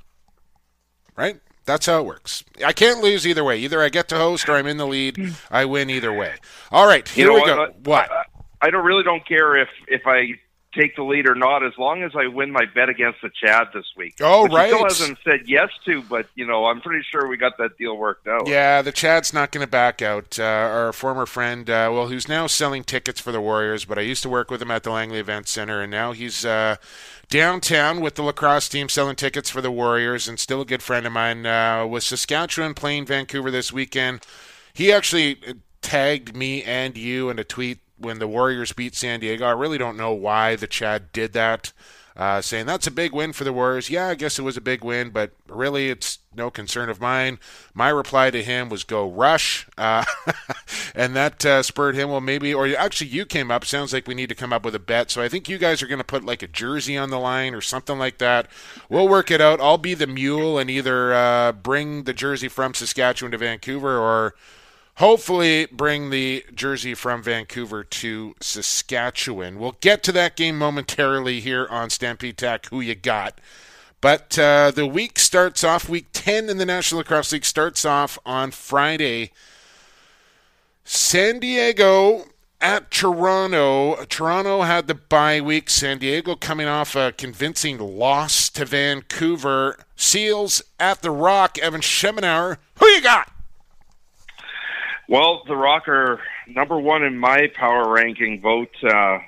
Right? That's how it works. I can't lose either way. Either I get to host or I'm in the lead. I win either way. All right, here you know we go. What? I, I don't really don't care if if I take the lead or not, as long as I win my bet against the Chad this week. Oh, which right. Still hasn't said yes to, but you know, I'm pretty sure we got that deal worked out. Yeah, the Chad's not going to back out. Uh, our former friend, uh, well, who's now selling tickets for the Warriors, but I used to work with him at the Langley Event Center, and now he's. Uh, downtown with the lacrosse team selling tickets for the Warriors, and still a good friend of mine. Uh, was Saskatchewan playing Vancouver this weekend? He actually tagged me and you in a tweet when the Warriors beat San Diego. I really don't know why the Chad did that. uh, saying that's a big win for the Warriors. Yeah, I guess it was a big win, but really it's no concern of mine. My reply to him was go rush, uh, and that uh, spurred him. Well, maybe, or actually, you came up. Sounds like we need to come up with a bet. So I think you guys are going to put like a jersey on the line or something like that. We'll work it out. I'll be the mule and either uh, bring the jersey from Saskatchewan to Vancouver or hopefully bring the jersey from Vancouver to Saskatchewan. We'll get to that game momentarily here on Stampede Tack. Who you got? But uh, the week starts off, week 10 in the National Lacrosse League starts off on Friday. San Diego at Toronto. Toronto had the bye week. San Diego coming off a convincing loss to Vancouver. Seals at the Rock. Evan Schemenauer. Who you got? Well, the Rock are number one in my power ranking vote uh,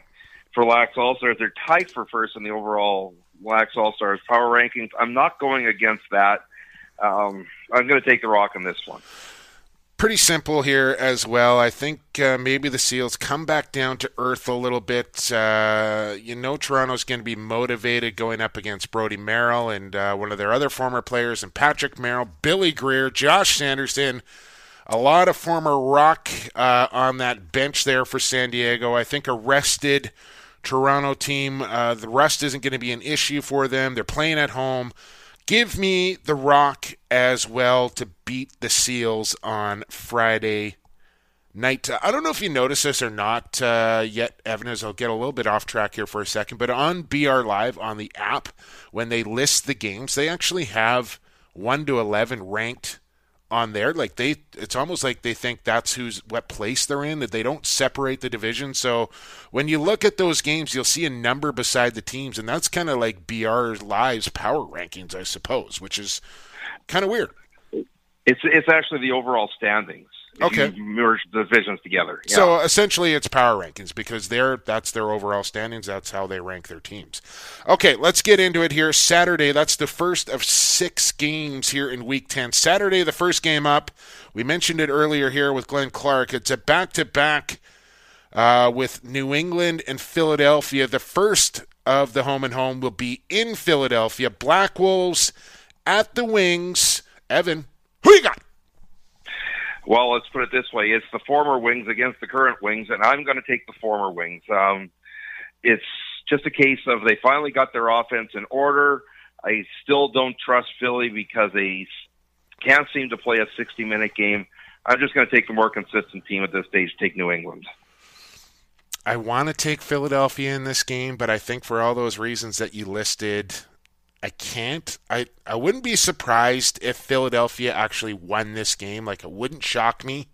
for Lax All Stars. They're tied for first in the overall Lax All Stars power rankings. I'm not going against that. Um, I'm going to take the Rock on this one. Pretty simple here as well. I think uh, maybe the Seals come back down to earth a little bit. Uh, you know, Toronto's going to be motivated going up against Brody Merrill and uh, one of their other former players, and Patrick Merrill, Billy Greer, Josh Sanderson a lot of former rock uh, on that bench there for San Diego. I think a rested Toronto team. Uh, the rust isn't going to be an issue for them. They're playing at home. Give me the Rock as well to beat the Seals on Friday night. I don't know if you noticed this or not uh, yet, Evan, as I'll get a little bit off track here for a second, but on BR Live on the app, when they list the games, they actually have 1 to 11 ranked on there. Like they, it's almost like they think that's who's what place they're in. That they don't separate the division. So when you look at those games, you'll see a number beside the teams, and that's kind of like BR Live's power rankings, I suppose, which is kind of weird. It's it's actually the overall standings okay. merge the divisions together. Yeah. So essentially, it's power rankings because they're that's their overall standings. That's how they rank their teams. Okay, let's get into it here. Saturday, that's the first of six games here in Week Ten. Saturday, the first game up. We mentioned it earlier here with Glenn Clark. It's a back-to-back uh, with New England and Philadelphia. The first of the home and home will be in Philadelphia. Black Wolves at the Wings. Evan, who you got? Well, let's put it this way: it's the former Wings against the current Wings, and I'm going to take the former Wings. Um, it's just a case of they finally got their offense in order. I still don't trust Philly because they can't seem to play a 60 minute game. I'm just going to take the more consistent team at this stage, take New England. I want to take Philadelphia in this game, but I think for all those reasons that you listed, I can't. I, I wouldn't be surprised if Philadelphia actually won this game. Like, it wouldn't shock me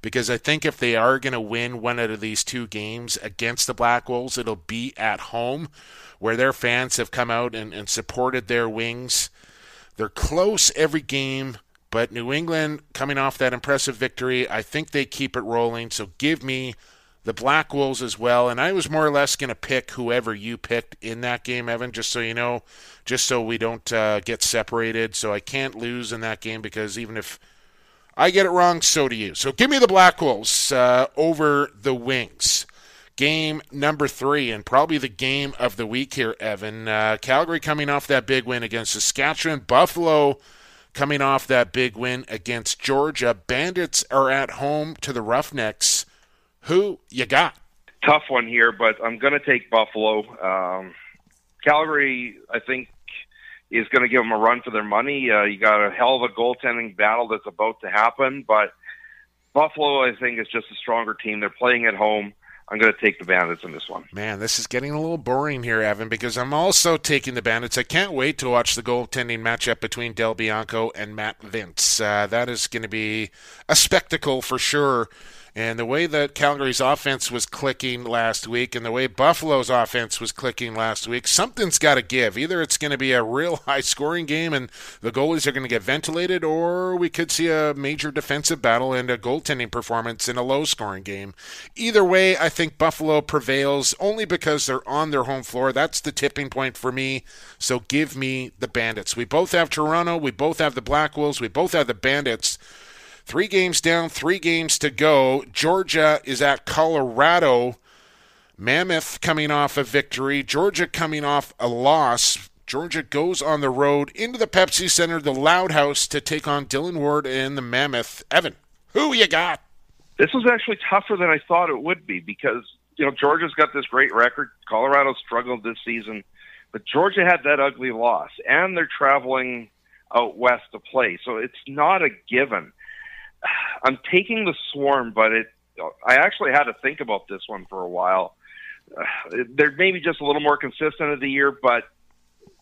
because I think if they are going to win one out of these two games against the Black Wolves, it'll be at home where their fans have come out and, and supported their wings. They're close every game, but New England coming off that impressive victory, I think they keep it rolling. So give me the Black Wolves as well. And I was more or less going to pick whoever you picked in that game, Evan, just so you know, just so we don't uh, get separated. So I can't lose in that game because even if I get it wrong, so do you. So give me the Black Wolves uh, over the Wings. Game number three, and probably the game of the week here, Evan. Uh, Calgary coming off that big win against Saskatchewan. Buffalo coming off that big win against Georgia. Bandits are at home to the Roughnecks. Who you got? Tough one here, but I'm going to take Buffalo. Um, Calgary, I think, is going to give them a run for their money. Uh, you got a hell of a goaltending battle that's about to happen, but Buffalo, I think, is just a stronger team. They're playing at home. I'm going to take the Bandits in this one. Man, this is getting a little boring here, Evan, because I'm also taking the Bandits. I can't wait to watch the goaltending matchup between Del Bianco and Matt Vinc. Uh, that is going to be a spectacle for sure. And the way that Calgary's offense was clicking last week and the way Buffalo's offense was clicking last week, something's got to give. Either it's going to be a real high scoring game and the goalies are going to get ventilated, or we could see a major defensive battle and a goaltending performance in a low scoring game. Either way, I think Buffalo prevails only because they're on their home floor. That's the tipping point for me. So give me the Bandits. We both have Toronto, we both have the Black Wolves, we both have the Bandits. Three games down, three games to go. Georgia is at Colorado. Mammoth coming off a victory, Georgia coming off a loss. Georgia goes on the road into the Pepsi Center, the Loud House, to take on Dylan Ward and the Mammoth. Evan, who you got? This was actually tougher than I thought it would be because you know Georgia's got this great record. Colorado struggled this season, but Georgia had that ugly loss, and they're traveling out west to play, so it's not a given. I'm taking the Swarm, but it. I actually had to think about this one for a while. Uh, they're maybe just a little more consistent of the year, but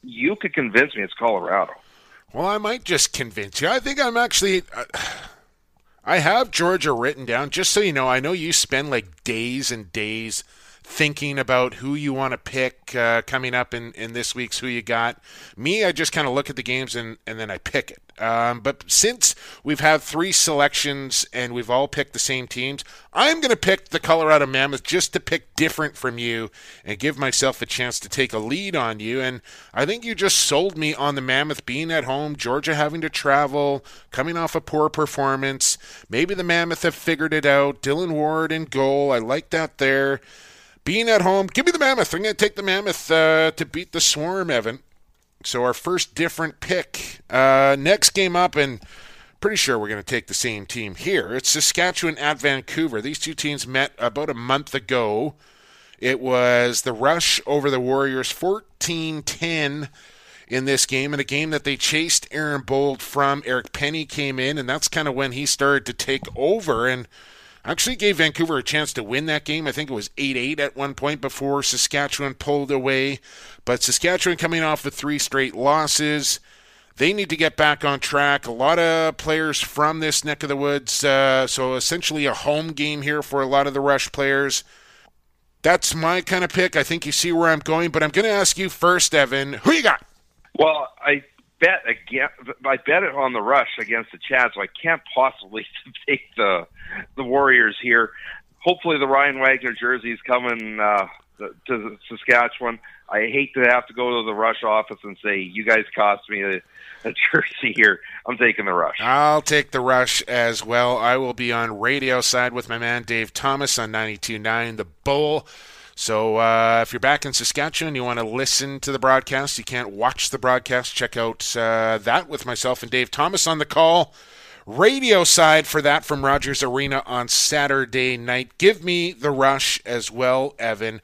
you could convince me it's Colorado. Well, I might just convince you. I think I'm actually. Uh, I have Georgia written down, just so you know. I know you spend like days and days thinking about who you want to pick uh, coming up in, in this week's Who You Got. Me, I just kind of look at the games and, and then I pick it. Um, but since we've had three selections and we've all picked the same teams, I'm going to pick the Colorado Mammoth just to pick different from you and give myself a chance to take a lead on you. And I think you just sold me on the Mammoth being at home, Georgia having to travel, coming off a poor performance. Maybe the Mammoth have figured it out. Dylan Ward in goal. I like that there. Being at home, give me the Mammoth. I'm going to take the Mammoth uh, to beat the Swarm, Evan. So our first different pick. Uh, next game up, and pretty sure we're going to take the same team here. It's Saskatchewan at Vancouver. These two teams met about a month ago. It was the Rush over the Warriors 14 10 in this game, and a game that they chased Aaron Bold from. Eric Penney came in, and that's kind of when he started to take over. And actually gave Vancouver a chance to win that game. I think it was 8 8 at one point before Saskatchewan pulled away. But Saskatchewan coming off of three straight losses. They need to get back on track. A lot of players from this neck of the woods. Uh, so essentially a home game here for a lot of the Rush players. That's my kind of pick. I think you see where I'm going, but I'm going to ask you first, Evan. Who you got? Well, I bet again. I bet it on the rush against the Chad, so I can't possibly take the the Warriors here. Hopefully, the Ryan Wagner jersey is coming uh, to Saskatchewan. I hate to have to go to the Rush office and say you guys cost me a, a jersey here. I'm taking the Rush. I'll take the Rush as well. I will be on radio side with my man Dave Thomas on 92.9 The Bull. So uh, if you're back in Saskatchewan, and you want to listen to the broadcast, you can't watch the broadcast, check out uh, that with myself and Dave Thomas on the call. Radio side for that from Rogers Arena on Saturday night. Give me the rush as well, Evan.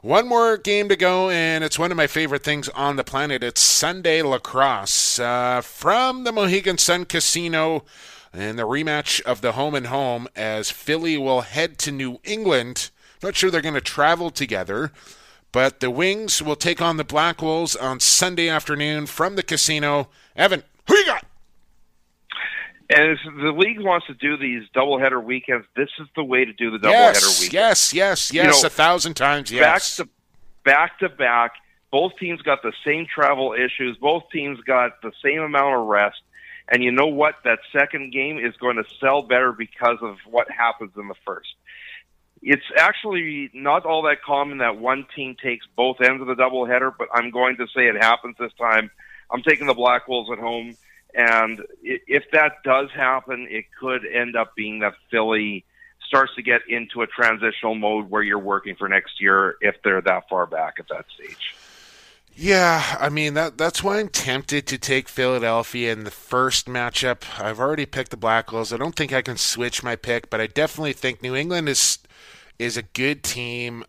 One more game to go, and it's one of my favorite things on the planet. It's Sunday lacrosse uh, from the Mohegan Sun Casino, and the rematch of the home and home as Philly will head to New England not sure they're going to travel together. But the Wings will take on the Black Wolves on Sunday afternoon from the casino. Evan, who you got? And if the league wants to do these doubleheader weekends, this is the way to do the doubleheader yes, weekend. Yes, yes, yes, you know, a thousand times, yes. Back to back to back. Both teams got the same travel issues. Both teams got the same amount of rest. And you know what? That second game is going to sell better because of what happens in the first it's actually not all that common that one team takes both ends of the doubleheader, but I'm going to say it happens this time. I'm taking the Black Wolves at home, and if that does happen, it could end up being that Philly starts to get into a transitional mode where you're working for next year if they're that far back at that stage. Yeah, I mean that that's why I'm tempted to take Philadelphia in the first matchup. I've already picked the Black Wolves. I don't think I can switch my pick, but I definitely think New England is is a good team,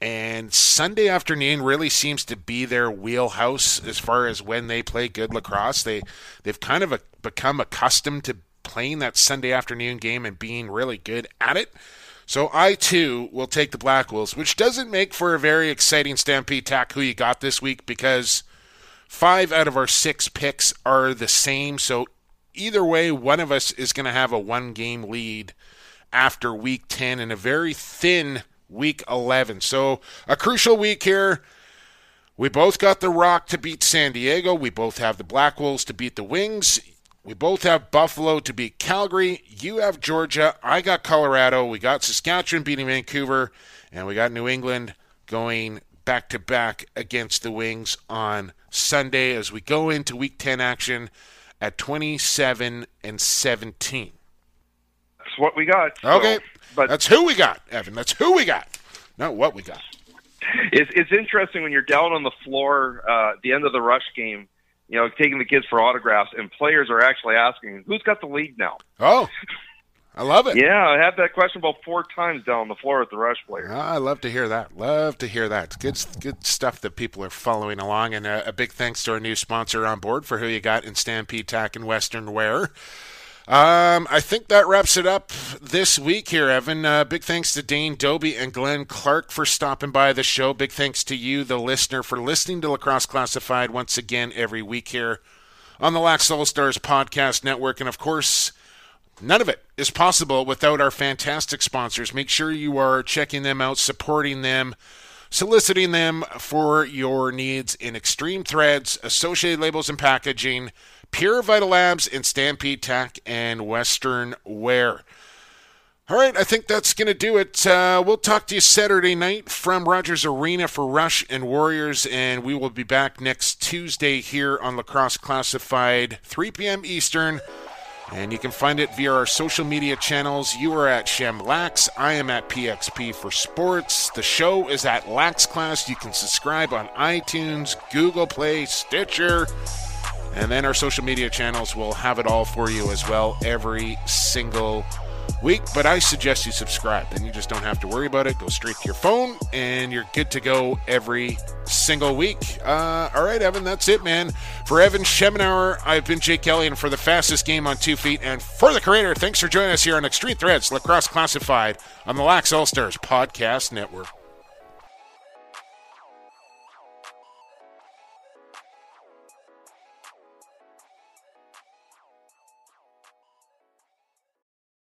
and Sunday afternoon really seems to be their wheelhouse as far as when they play good lacrosse. They they've kind of a, become accustomed to playing that Sunday afternoon game and being really good at it. So I too will take the Black Wolves, which doesn't make for a very exciting Stampede tack who you got this week because five out of our six picks are the same. So either way, one of us is going to have a one game lead after week 10 and a very thin week 11. So, a crucial week here. We both got the Rock to beat San Diego. We both have the Black Wolves to beat the Wings. We both have Buffalo to beat Calgary. You have Georgia. I got Colorado. We got Saskatchewan beating Vancouver. And we got New England going back to back against the Wings on Sunday as we go into week 10 action at 27 and 17 what we got. Okay, but that's who we got, Evan. That's who we got. No, what we got. It's it's interesting when you're down on the floor uh, at the end of the rush game, you know, taking the kids for autographs, and players are actually asking, "Who's got the lead now?" Oh, I love it. Yeah, I had that question about four times down on the floor with the rush player. Oh, I love to hear that. Love to hear that. Good, good stuff that people are following along. And a, a big thanks to our new sponsor on board for who you got in Stampede Tack and Western Wear. Um, I think that wraps it up this week here, Evan. Uh, big thanks to Dane Dobbie and Glenn Clark for stopping by the show. Big thanks to you, the listener, for listening to Lacrosse Classified once again every week here on the Lax All Stars Podcast Network. And of course, none of it is possible without our fantastic sponsors. Make sure you are checking them out, supporting them soliciting them for your needs in extreme threads, associated labels and packaging, Pure Vita Labs, and Stampede Tack and Western Wear. All right, I think that's going to do it. Uh, we'll talk to you Saturday night from Rogers Arena for Rush and Warriors, and we will be back next Tuesday here on Lacrosse Classified, 3 p.m. Eastern. And you can find it via our social media channels. You are at Shamlax. I am at PXP for Sports. The show is at Lax Class. You can subscribe on iTunes, Google Play, Stitcher. And then our social media channels will have it all for you as well every single week. But I suggest you subscribe. Then you just don't have to worry about it. Go straight to your phone and you're good to go every single week. Uh, all right, Evan, that's it, man. For Evan Schemenauer, I've been Jake Kelly, and for the fastest game on two feet, and for the creator, thanks for joining us here on Extreme Threads Lacrosse Classified on the Lax All Stars Podcast Network.